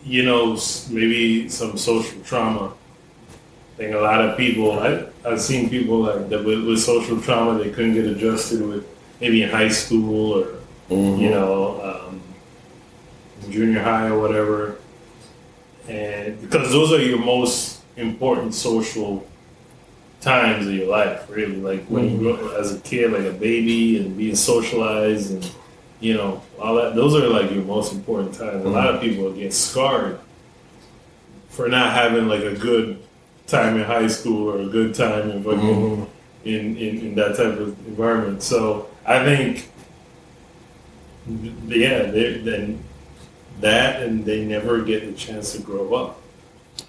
you know maybe some social trauma. I think a lot of people I, I've seen people like that with, with social trauma they couldn't get adjusted with maybe in high school or you know um, junior high or whatever and because those are your most important social times of your life, really. Like when you grow as a kid, like a baby, and being socialized, and you know all that. Those are like your most important times. A lot of people get scarred for not having like a good time in high school or a good time in fucking in, in, in that type of environment. So I think, yeah, then that and they never get the chance to grow up.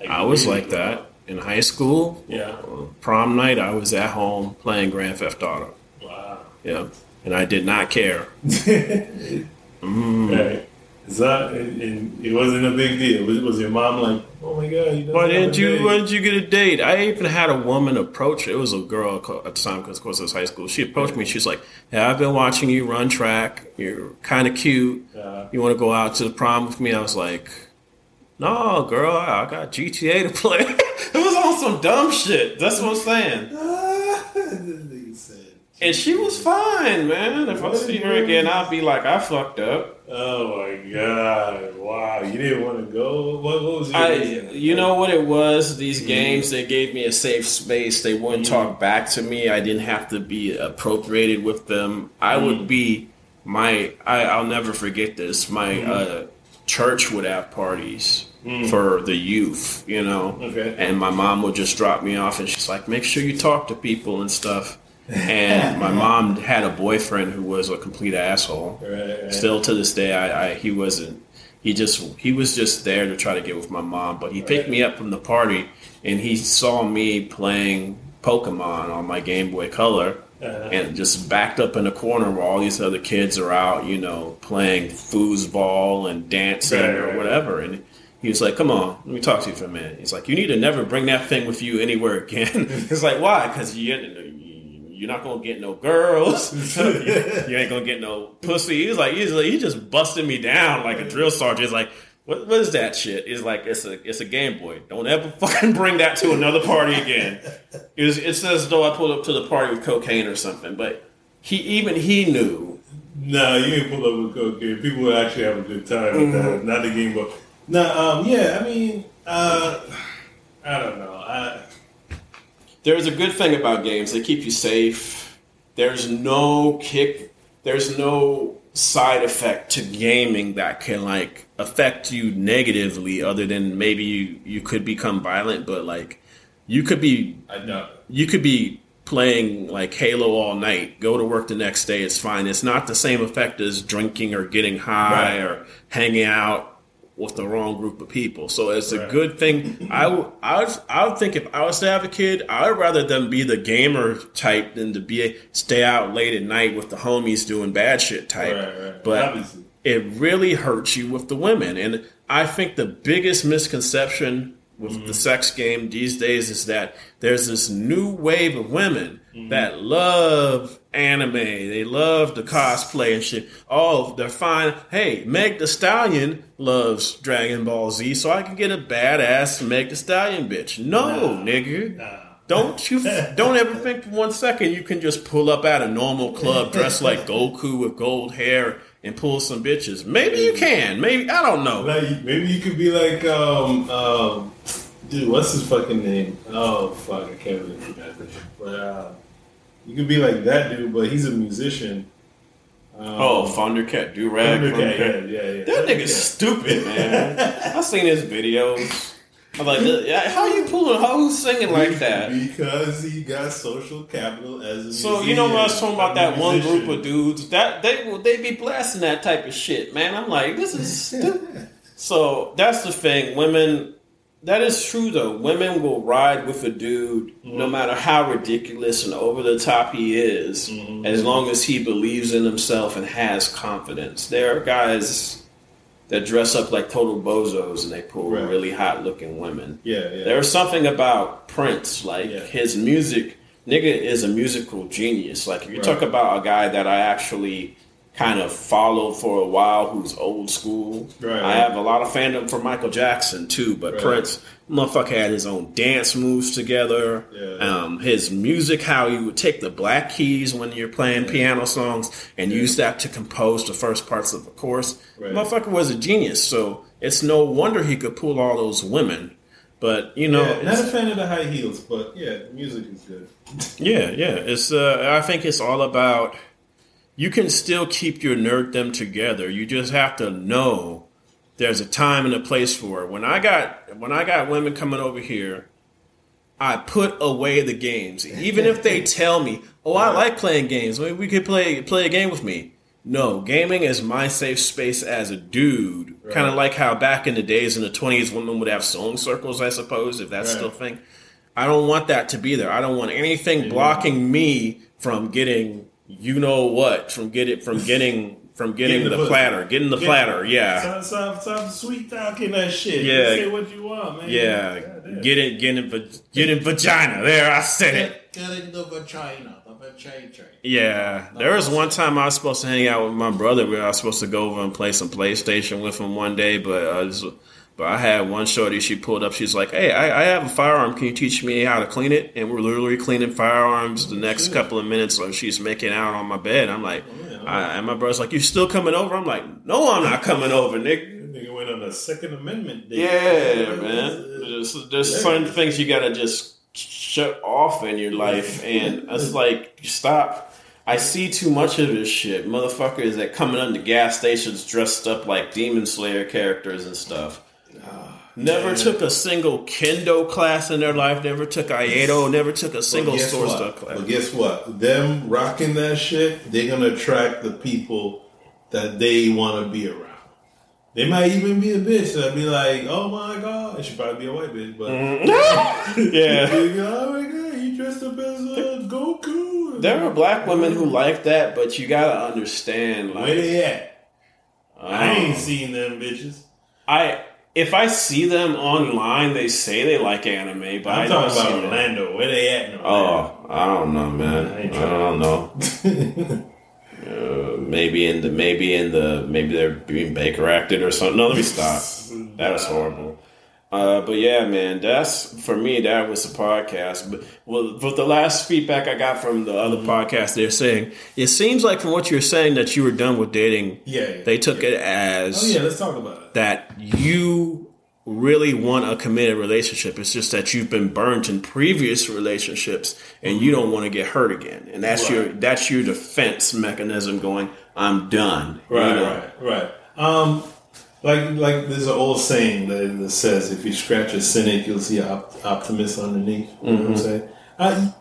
I was like that in high school. Yeah. Prom night, I was at home playing Grand Theft Auto. Wow. Yeah, and I did not care. Right. Is that and, and it wasn't a big deal? Was, was your mom like, "Oh my god"? You Why didn't you? Why didn't you get a date? I even had a woman approach. It was a girl at the time because, of course, it was high school. She approached me. She's like, "Yeah, I've been watching you run track. You're kind of cute. Uh, You want to go out to the prom with me?" I was like, "No, girl, I got GTA to play." it was on some dumb shit. That's what I'm saying. And she was fine, man. If I see her again, I'll be like, "I fucked up." oh my god! Wow, you didn't want to go. What, what was your I, you know what it was? These games they gave me a safe space. They wouldn't talk back to me. I didn't have to be appropriated with them. I would be my. I, I'll never forget this. My uh, church would have parties for the youth. You know, Okay. and my mom would just drop me off, and she's like, "Make sure you talk to people and stuff." And my mom had a boyfriend who was a complete asshole Right, right. still to this day I, I he wasn't he just he was just there to try to get with my mom but he picked me up from the party and he saw me playing pokemon on my game boy color Uh-huh. and just backed up in a corner where all these other kids are out you know playing foosball and dancing Right, or right. whatever and he was like, "Come on, let me talk to you for a minute." He's like, "You need to never bring that thing with you anywhere again." He's like, "Why? Because you, you're not gonna get no girls. you, you ain't gonna get no pussy." He's like, "He's like, he just busted me down like a drill sergeant." He's like, "What, what is that shit?" He's like, "It's a, it's a Game Boy. Don't ever fucking bring that to another party again." It was, it's as though I pulled up to the party with cocaine or something. But he, even he knew. No, you didn't pull up with cocaine. People would actually have a good time with Mm-hmm. that. Not the game, but no. Um, yeah, I mean, uh, I don't know. I, There's a good thing about games. They keep you safe. There's no kick. There's no side effect to gaming that can like affect you negatively other than maybe you, you could become violent but like you could be I know. you could be playing like Halo all night, go to work the next day, it's fine. It's not the same effect as drinking or getting high Right. or hanging out with the wrong group of people. So it's a good thing. I would, I would, I would think if I was to have a kid, I would rather them be the gamer type than to be a, stay out late at night with the homies doing bad shit type. Right, right. But Obviously. it really hurts you with the women. And I think the biggest misconception with Mm-hmm. the sex game these days is that there's this new wave of women Mm-hmm. that love anime. They love the cosplay and shit. Oh, they're fine. Hey, Meg the Stallion loves Dragon Ball Z, so I can get a badass Meg the Stallion bitch. No, nigga. Nah. Don't you don't ever think for one second you can just pull up at a normal club dressed like Goku with gold hair and pull some bitches. Maybe you can. Maybe I don't know. Like maybe you could be like, um, um, dude, what's his fucking name? Oh fuck, I can't really that. But uh, you could be like that dude, but he's a musician. Um, Oh, Thundercat Durag. Thundercat, yeah, yeah, yeah. That nigga's stupid, man. I seen his videos. I'm like, how you pulling? How you singing like that? Because he got social capital as a So you know when I was talking about that one group of dudes that they will they be blasting that type of shit, man. I'm like, this is stupid. so that's the thing. Women, that is true though. Women will ride with a dude mm-hmm. no matter how ridiculous and over the top he is, mm-hmm. as long as he believes in himself and has confidence. There are guys that dress up like total bozos and they pull Right. really hot looking women. Yeah, yeah. There was something about Prince, like Yeah. his music. Nigga is a musical genius. Like if you Right. talk about a guy that I actually kind of followed for a while, who's old school. Right. I have a lot of fandom for Michael Jackson too, but Right. Prince, motherfucker, had his own dance moves together. Yeah. Um, his music, how he would take the black keys when you're playing piano songs and use that to compose the first parts of the chorus. Right. Motherfucker was a genius. So it's no wonder he could pull all those women. But you know, yeah, not a fan of the high heels, but yeah, music is good. yeah, yeah. It's uh, I think it's all about you can still keep your nerddom together. You just have to know there's a time and a place for it. When I got when I got women coming over here, I put away the games. Even if they tell me, "Oh, I like playing games. Maybe we could play play a game with me." No, gaming is my safe space as a dude. Kind of like how back in the days in the 20s, women would have song circles, I suppose, if that's Right. still a thing. I don't want that to be there. I don't want anything mm-hmm. blocking me from getting you know what, from get it from getting from getting Getting the the, platter, getting the Yeah. platter. Yeah, Stop, stop, sweet talking that shit. Yeah. Just say what you want, man. yeah. Get it, get it, get it, vagina. There, I said it. Get in the vagina, the vagina. Yeah, there was one time I was supposed to hang out with my brother. We were supposed to go over and play some PlayStation with him one day, but uh, I was, but I had one shorty. She pulled up. She's like, "Hey, I, I have a firearm. Can you teach me how to clean it?" And we're literally cleaning firearms. The next shit. couple of minutes, so she's making out on my bed. I'm like, oh, yeah. I, and my brother's like, "You still coming over?" I'm like, "No, I'm not coming over, nigga." Nigga went on a Second Amendment date. Yeah, man. There's, there's Yeah. certain things you gotta just shut off in your life, and it's like stop. I see too much of this shit. Motherfuckers that coming up to gas stations dressed up like Demon Slayer characters and stuff. Never man. took a single kendo class in their life. Never took Iaido. Never took a single sword stuff class. But guess what? Them rocking that shit, they're gonna attract the people that they want to be around. They might even be a bitch that'd be like, "Oh my god," it should probably be a white bitch, but yeah. They go, oh my god, you dressed up as uh, Goku. There are black women who like that, but you gotta understand, like, Where they at? I ain't um, seen them bitches. I if I see them online, they say they like anime, but I I'm don't talking about see them. Orlando. Where they at in Orlando? Oh, I don't know, man. I I don't know. Uh, maybe in the maybe in the maybe they're being Baker acted or something. No, let me stop. That was horrible. Uh, but yeah, man, that's for me. That was the podcast. But well, but the last feedback I got from the other podcast, they're saying it seems like from what you're saying that you were done with dating. Yeah, yeah, they took it as Oh yeah, let's talk about it. that you really want a committed relationship. It's just that you've been burnt in previous relationships and you don't want to get hurt again. And that's your that's your defense mechanism going, I'm done. You Right, know? right, right. Um, like like there's an old saying that, says, "If you scratch a cynic, you'll see an op- optimist underneath." You know what I'm mm-hmm. saying? I,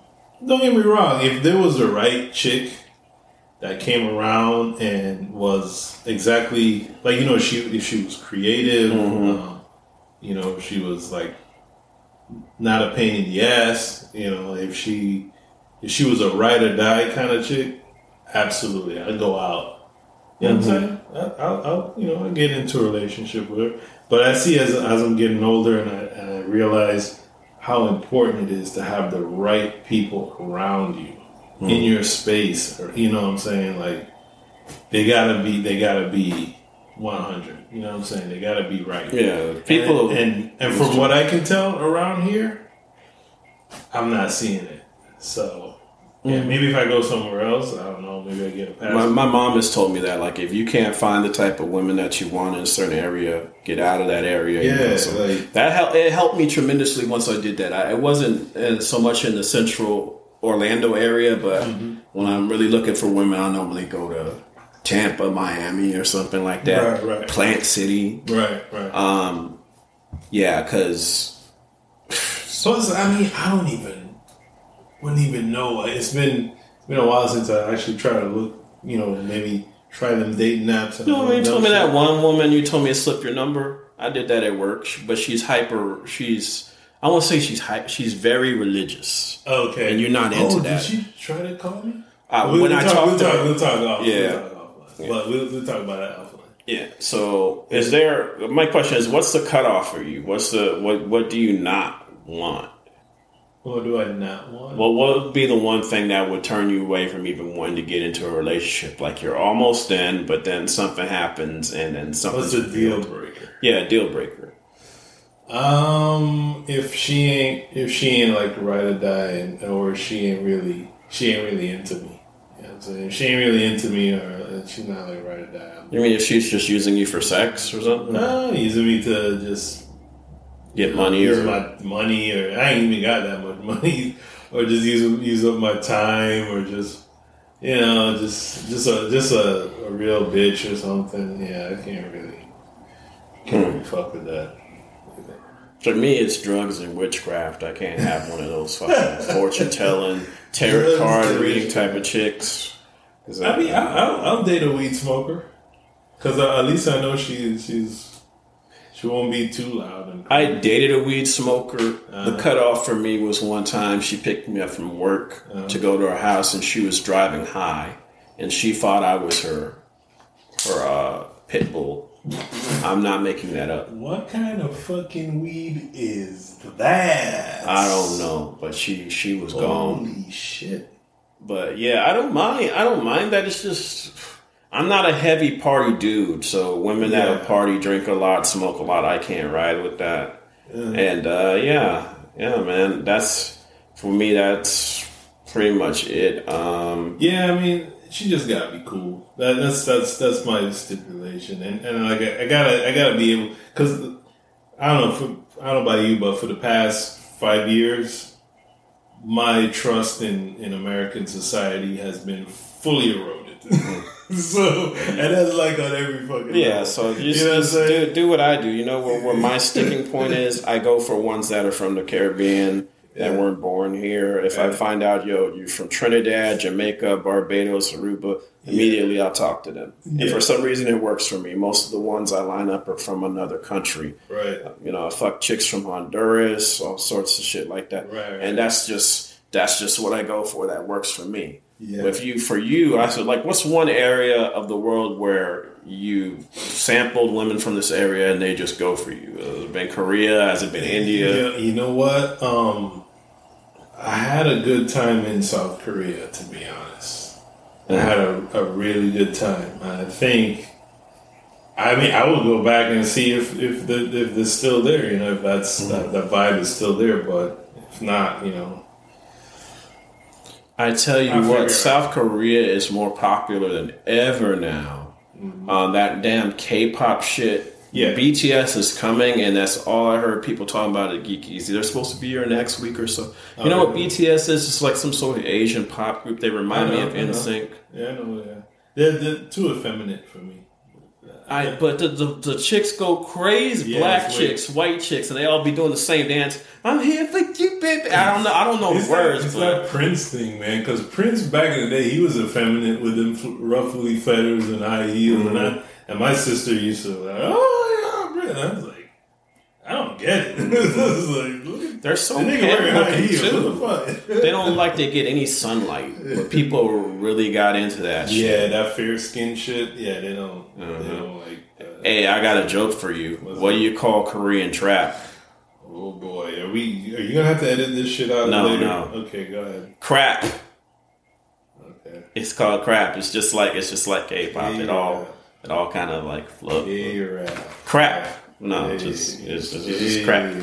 don't get me wrong. If there was the right chick that came around and was exactly like you know, she if she was creative, um, you know, she was like not a pain in the ass, you know, if she if she was a ride or die kind of chick, absolutely, I'd go out. You know what I'm mm-hmm. saying? I, I'll, I'll, you know, I get into a relationship with her, but I see as as I'm getting older and I, and I realize how important it is to have the right people around you in mm. your space, or you know what I'm saying? Like they gotta be, they gotta be 100. You know what I'm saying? They gotta be right. Yeah. People and and, and from what I can tell around here, I'm not seeing it. So yeah, mm. maybe if I go somewhere else, I don't know. Maybe I get a pass. my, my mom has told me that like if you can't find the type of women that you want in a certain area, get out of that area. you know, Yeah, so like- that helped. It helped me tremendously once I did that. I, it wasn't uh, so much in the central Orlando area, but Mm-hmm. when I'm really looking for women, I normally go to Tampa, Miami, or something like that. Right, right. Plant City. right, right. Um, yeah, because Plus, I mean, I don't even wouldn't even know. It's been been a while since I actually tried to look. You know, maybe try them dating apps. And you know, when you told me that one woman, you told me to slip your number. I did that at work, but she's hyper. She's I won't say she's hyper. She's very religious. Okay, And you're not into oh, that. Did she try to call me? Uh, We'll, when we'll I talk, talked we'll to talk, her, we'll talk off. Yeah. we'll talk offline. But we'll, we'll talk about that offline. Yeah. So, is there? My question is, what's the cutoff for you? What's the what? What do you not want? What do I not want? Well, what would be the one thing that would turn you away from even wanting to get into a relationship? Like you're almost in, but then something happens, and then something. What's a deal breaker? Yeah, deal breaker. Um, if she ain't if she ain't like ride or die, or she ain't really she ain't really into me. You know I'm saying? If she ain't really into me, or she's not like ride or die. I'm, You mean if she's just using you for sex or something? no, using me to just Get money or my money, or I ain't even got that much money, or just use use up my time, or just you know, just just a just a, a real bitch or something. Yeah, I can't really can't really fuck with that. for me, it's drugs and witchcraft. I can't have one of those fucking fortune telling, tarot card reading type of chicks. I mean, I, I'll, I'll date a weed smoker because at least I know she she's she won't be too loud and. I dated a weed smoker. the Uh-huh. cutoff for me was one time she picked me up from work Uh-huh. to go to her house, and she was driving high, and she thought I was her her uh, pit bull. I'm not making that up. what kind of fucking weed is that? I don't know, but she she was gone. Holy shit! But yeah, I don't mind. I don't mind that. It's just I'm not a heavy party dude. So women Yeah. that party, drink a lot, smoke a lot, I can't ride with that. And uh, yeah, yeah, man, that's for me. That's pretty much it. Um, Yeah, I mean, she just gotta be cool. That, that's that's that's my stipulation, and and like I, I gotta I gotta be able because I don't know for I don't know about you, but for the past five years, my trust in in American society has been fully eroded. so and that's like on every fucking yeah, level. so you know just do, do what I do. You know where, where my sticking point is. I go for ones that are from the Caribbean that Yeah. weren't born here. If I find out yo you're from Trinidad, Jamaica, Barbados, Aruba, immediately I'll talk to them. And for some reason, it works for me. Most of the ones I line up are from another country. Right. Uh, you know, I fuck chicks from Honduras, all sorts of shit like that. Right, right. And that's just that's just what I go for. That works for me. Yeah. If you for you, I said like, what's one area of the world where you sampled women from this area and they just go for you? Has it been Korea? Has it been India? Yeah, you know what? Um, I had a good time in South Korea, to be honest. I had a, a really good time. I think. I mean, I will go back and see if if the if it's still there. You know, if that's that, that vibe is still there. But if not, you know, I tell you it what. South Korea is more popular than ever now. On that damn K-pop shit. Mm-hmm. Yeah. BTS is coming, and that's all I heard people talking about at Geekies. They're supposed to be here next week or so. You know what really? BTS is? It's like some sort of Asian pop group. They remind I me of I know. NSYNC. yeah, I know. Yeah, they're, they're too effeminate for me. I, but the, the, the chicks go crazy. Yeah, Black chicks, white chicks, and they all be doing the same dance. I'm here for you, baby. I don't know. I don't know It's words, that, it's but that Prince thing, man. Because Prince back in the day, he was effeminate with them ruffly feathers and high heels, and I, and my sister used to like, oh yeah, Prince. I was like, I don't get it. I was like, look they're so wearing high heels. the? They don't like they get any sunlight, but people really got into that shit. Yeah, that fair skin shit. Yeah, they don't. They Uh-huh. don't like. That. Hey, I got a joke for you. What's what that? do you call Korean trap? Oh boy, are we? Are you gonna have to edit this shit out No, later? no. Okay, go ahead. Crap. Okay. It's called crap. It's just like it's just like K-pop. It all it all kind of like flow. Yeah. Crap. No, just it's, it's, just crap.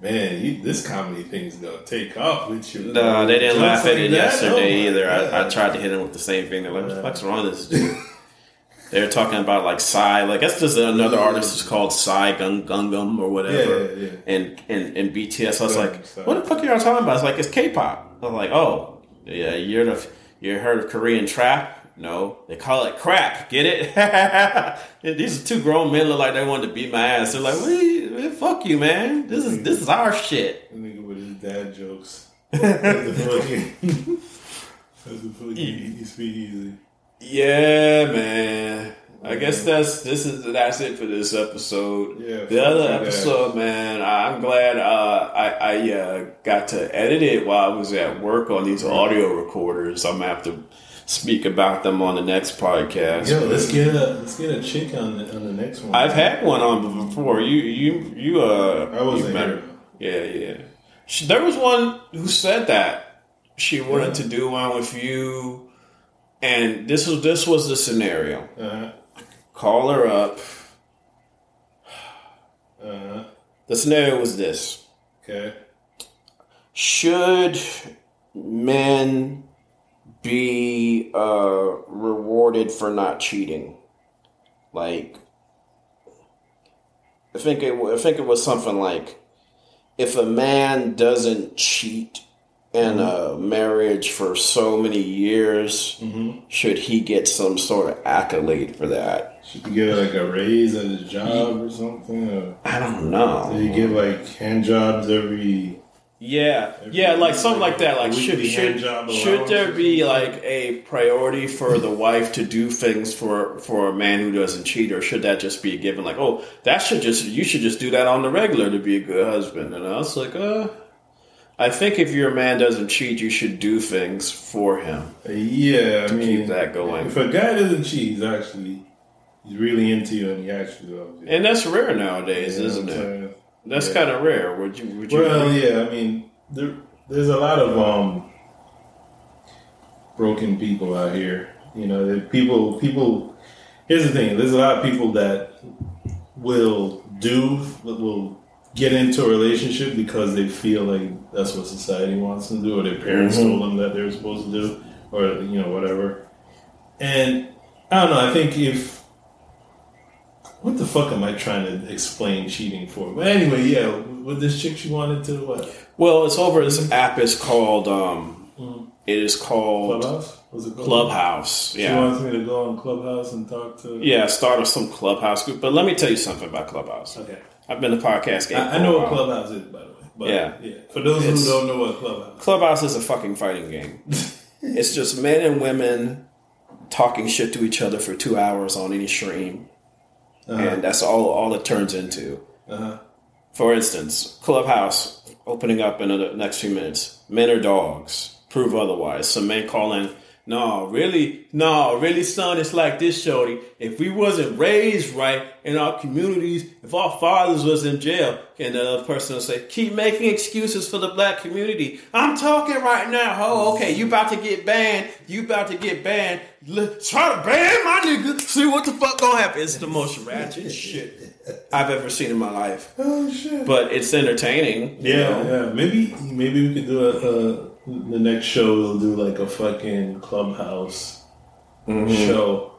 Man, you, this comedy thing's gonna take off with you. No, they didn't Jokes laugh at like it that? yesterday Oh either. I, I tried to hit him with the same thing. They're like, "What the fuck's wrong with this dude?" They're talking about like Psy, like that's just another artist is called Psy Gung Gungam or whatever. Yeah, yeah, yeah. And, and and BTS, I was like, Psy. "What the fuck are y'all talking about?" It's like it's K-pop. I'm like, "Oh, yeah, you're the you heard of Korean trap?" No, they call it crap. Get it? These two grown men look like they wanted to beat my ass. They're like, "We fuck you, man. This is this is our shit." Nigga with his dad jokes. That's the fucking. That's the fucking speak easy. Yeah, man. I guess that's this is that's it for this episode. Yeah, the other fuck that. episode, man. I'm glad uh, I I uh, got to edit it while I was at work on these audio recorders. I'm gonna have to speak about them on the next podcast. Yo, let's get a let's get a chick on the on the next one. I've had one on before. You you you uh. I wasn't met here. Yeah, yeah. She, there was one who said that she wanted to do one with you, and this was this was the scenario. Uh, Call her up. uh, The scenario was this: okay. Should men be uh, rewarded for not cheating? Like, I think it. I think it was something like, if a man doesn't cheat in a marriage for so many years, should he get some sort of accolade for that? Should he get like a raise at his job or something? Or I don't know. do you get like hand jobs every? Yeah, yeah, like something like that. Like, should should, should there be like a priority for the wife to do things for for a man who doesn't cheat, or should that just be a given? Like, oh, that should just you should just do that on the regular to be a good husband. And I was like, uh, I think if your man doesn't cheat, you should do things for him. Yeah, I mean, keep that going. If a guy doesn't cheat, he's actually he's really into you and he actually loves you. And that's rare nowadays, know isn't it? That's Yeah. kind of rare. Would you? Would you? Well, agree? yeah, I mean, there, there's a lot of um, broken people out here. You know, people, people. Here's the thing: there's a lot of people that will do, will get into a relationship because they feel like that's what society wants them to do, or their parents Mhm. told them that they're supposed to do, or you know, whatever. And I don't know. I think if what the fuck am I trying to explain cheating for? But anyway, yeah, with this chick, she wanted to what? Well, it's over. This app is called. um Mhm. It is called Clubhouse? Was it called? Clubhouse. She Yeah. wants me to go on Clubhouse and talk to. Yeah, start of some Clubhouse group. But let me tell you something about Clubhouse. Okay. I've been to podcast game. I, I know what. Clubhouse is, by the way. But Yeah. yeah. For those It's- who don't know what Clubhouse. Clubhouse is a fucking fighting game. it's just men and women talking shit to each other for two hours on any stream, Uh-huh. and that's all all it turns into. Uh-huh. For instance, Clubhouse opening up in the next few minutes. Men are dogs. Prove otherwise. Some men call in. No, really, no, really, son. It's like this, shorty. If we wasn't raised right in our communities, if our fathers was in jail, and the other person will say, "Keep making excuses for the black community." I'm talking right now. Oh, okay, you about to get banned. You about to get banned. L- try to ban my nigga. See what the fuck gonna happen. It's the most ratchet shit I've ever seen in my life Oh shit. but it's entertaining. you yeah, know? yeah. Maybe maybe we could do a, a the next show. We'll do like a fucking Clubhouse Mm-hmm. show.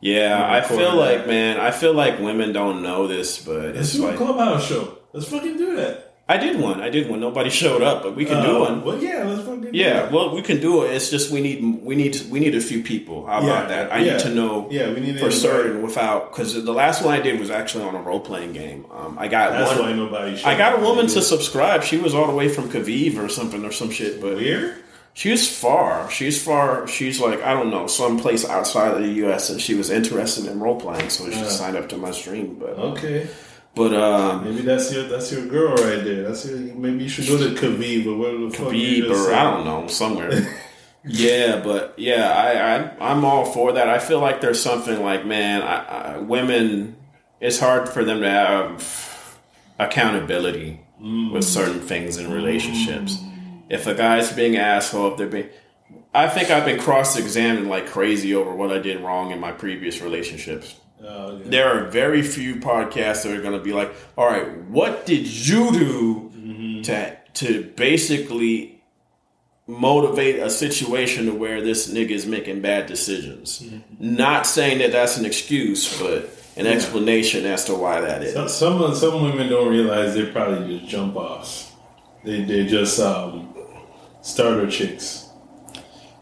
yeah. I feel like, man, I feel like women don't know this, but Let's it's do a Clubhouse show. Let's fucking do that. I did one. I did one. Nobody showed up, but we can do Uh, one. Well, yeah, let's fucking. do Yeah, that. well, we can do it. It's just we need we need we need a few people. How Yeah, about that? I yeah. need to know Yeah, we need for certain without because the last one I did was actually on a role playing game. Um, I got That's one. why nobody. I got a woman to subscribe. She was all the way from Kaviv or something or some shit, but Where? She's far. She's far. She's like I don't know, some place outside of the U.S. and she was interested in role playing, so she Yeah. signed up to my stream. But Okay. But um, Maybe that's your that's your girl right there. That's your, maybe you should go to Khabib or whatever the fuck you Khabib just or. I don't know somewhere. yeah, but yeah, I, I I'm all for that. I feel like there's something like man, I, I, women. It's hard for them to have accountability with certain things in relationships. If a guy's being asshole, if they're being I think I've been cross-examined like crazy over what I did wrong in my previous relationships. Oh, okay. There are very few podcasts that are going to be like, "All right, what did you do to to basically motivate a situation to where this nigga is making bad decisions?" Not saying that that's an excuse, but an explanation as to why that is. Some, some some women don't realize they're probably just jump offs. They they just um, starter chicks.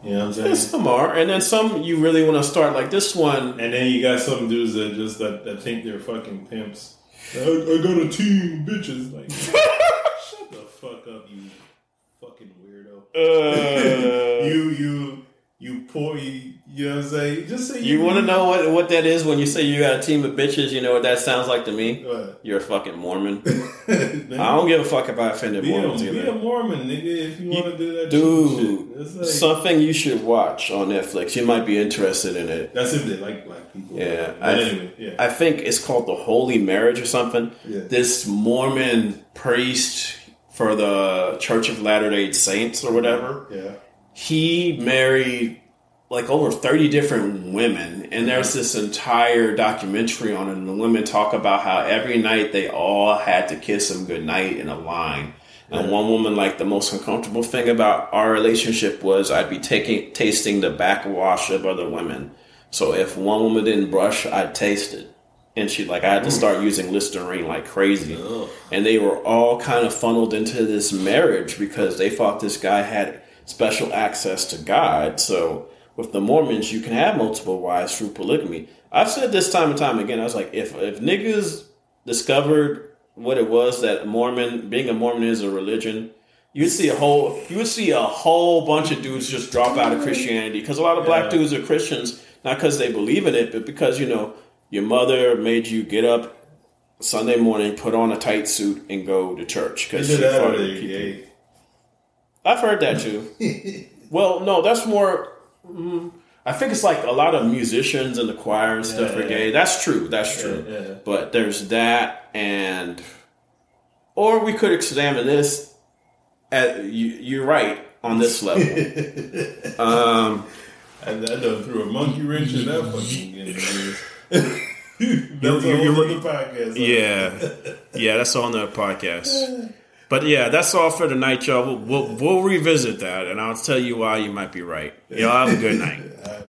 You know what I'm saying? Some are, and then some you really want to start like this one. And then you got some dudes that just that, that think they're fucking pimps. I, I got a team, bitches. Like, shut the fuck up, you fucking weirdo. Uh, you you you pour you, you know what I'm saying? Just say You want to know what what that is when you say you got a team of bitches? You know what that sounds like to me? What? You're a fucking Mormon. I don't give a fuck if I offended be, a, Mormons be a. Mormon, nigga, if you, want to do that Dude, shit. Like, something you should watch on Netflix. You might be interested in it. that's if they like black people. Yeah, But I- anyway, yeah. I think it's called the Holy Marriage or something. Yeah. This Mormon priest for the Church of Latter Day Saints or whatever. yeah. he married like over 30 different women. And there's mm-hmm. this entire documentary on it and the women talk about how every night they all had to kiss him goodnight in a line. And one woman like the most uncomfortable thing about our relationship was i'd be taking tasting the backwash of other women. So if one woman didn't brush i'd taste it. And she like i had to mm. start using listerine like crazy. Ugh. and they were all kind of funneled into this marriage because they thought this guy had special access to God. So with the Mormons, you can have multiple wives through polygamy. I've said this time and time again. I was like, if if niggas discovered what it was that Mormon being a Mormon is a religion. You'd see a whole, you would see a whole bunch of dudes just drop out of Christianity because a lot of black Yeah. dudes are Christians not because they believe in it, but because you know your mother made you get up Sunday morning, put on a tight suit, and go to church because she that or thought they're it keep you- gay. I've heard that too. well, no, that's more. Mm, I think it's like a lot of musicians in the choir and stuff Yeah, are yeah. gay. That's true. That's true. Yeah, yeah. But there's that, and or we could examine this. At you, you're right on this level. um, I, I done threw a monkey wrench in that fucking game. That's You- you- other podcast. yeah, yeah, that's on the podcast. But yeah, that's all for tonight, y'all. We'll, we'll, we'll revisit that, and I'll tell you why you might be right. Y'all have a good night.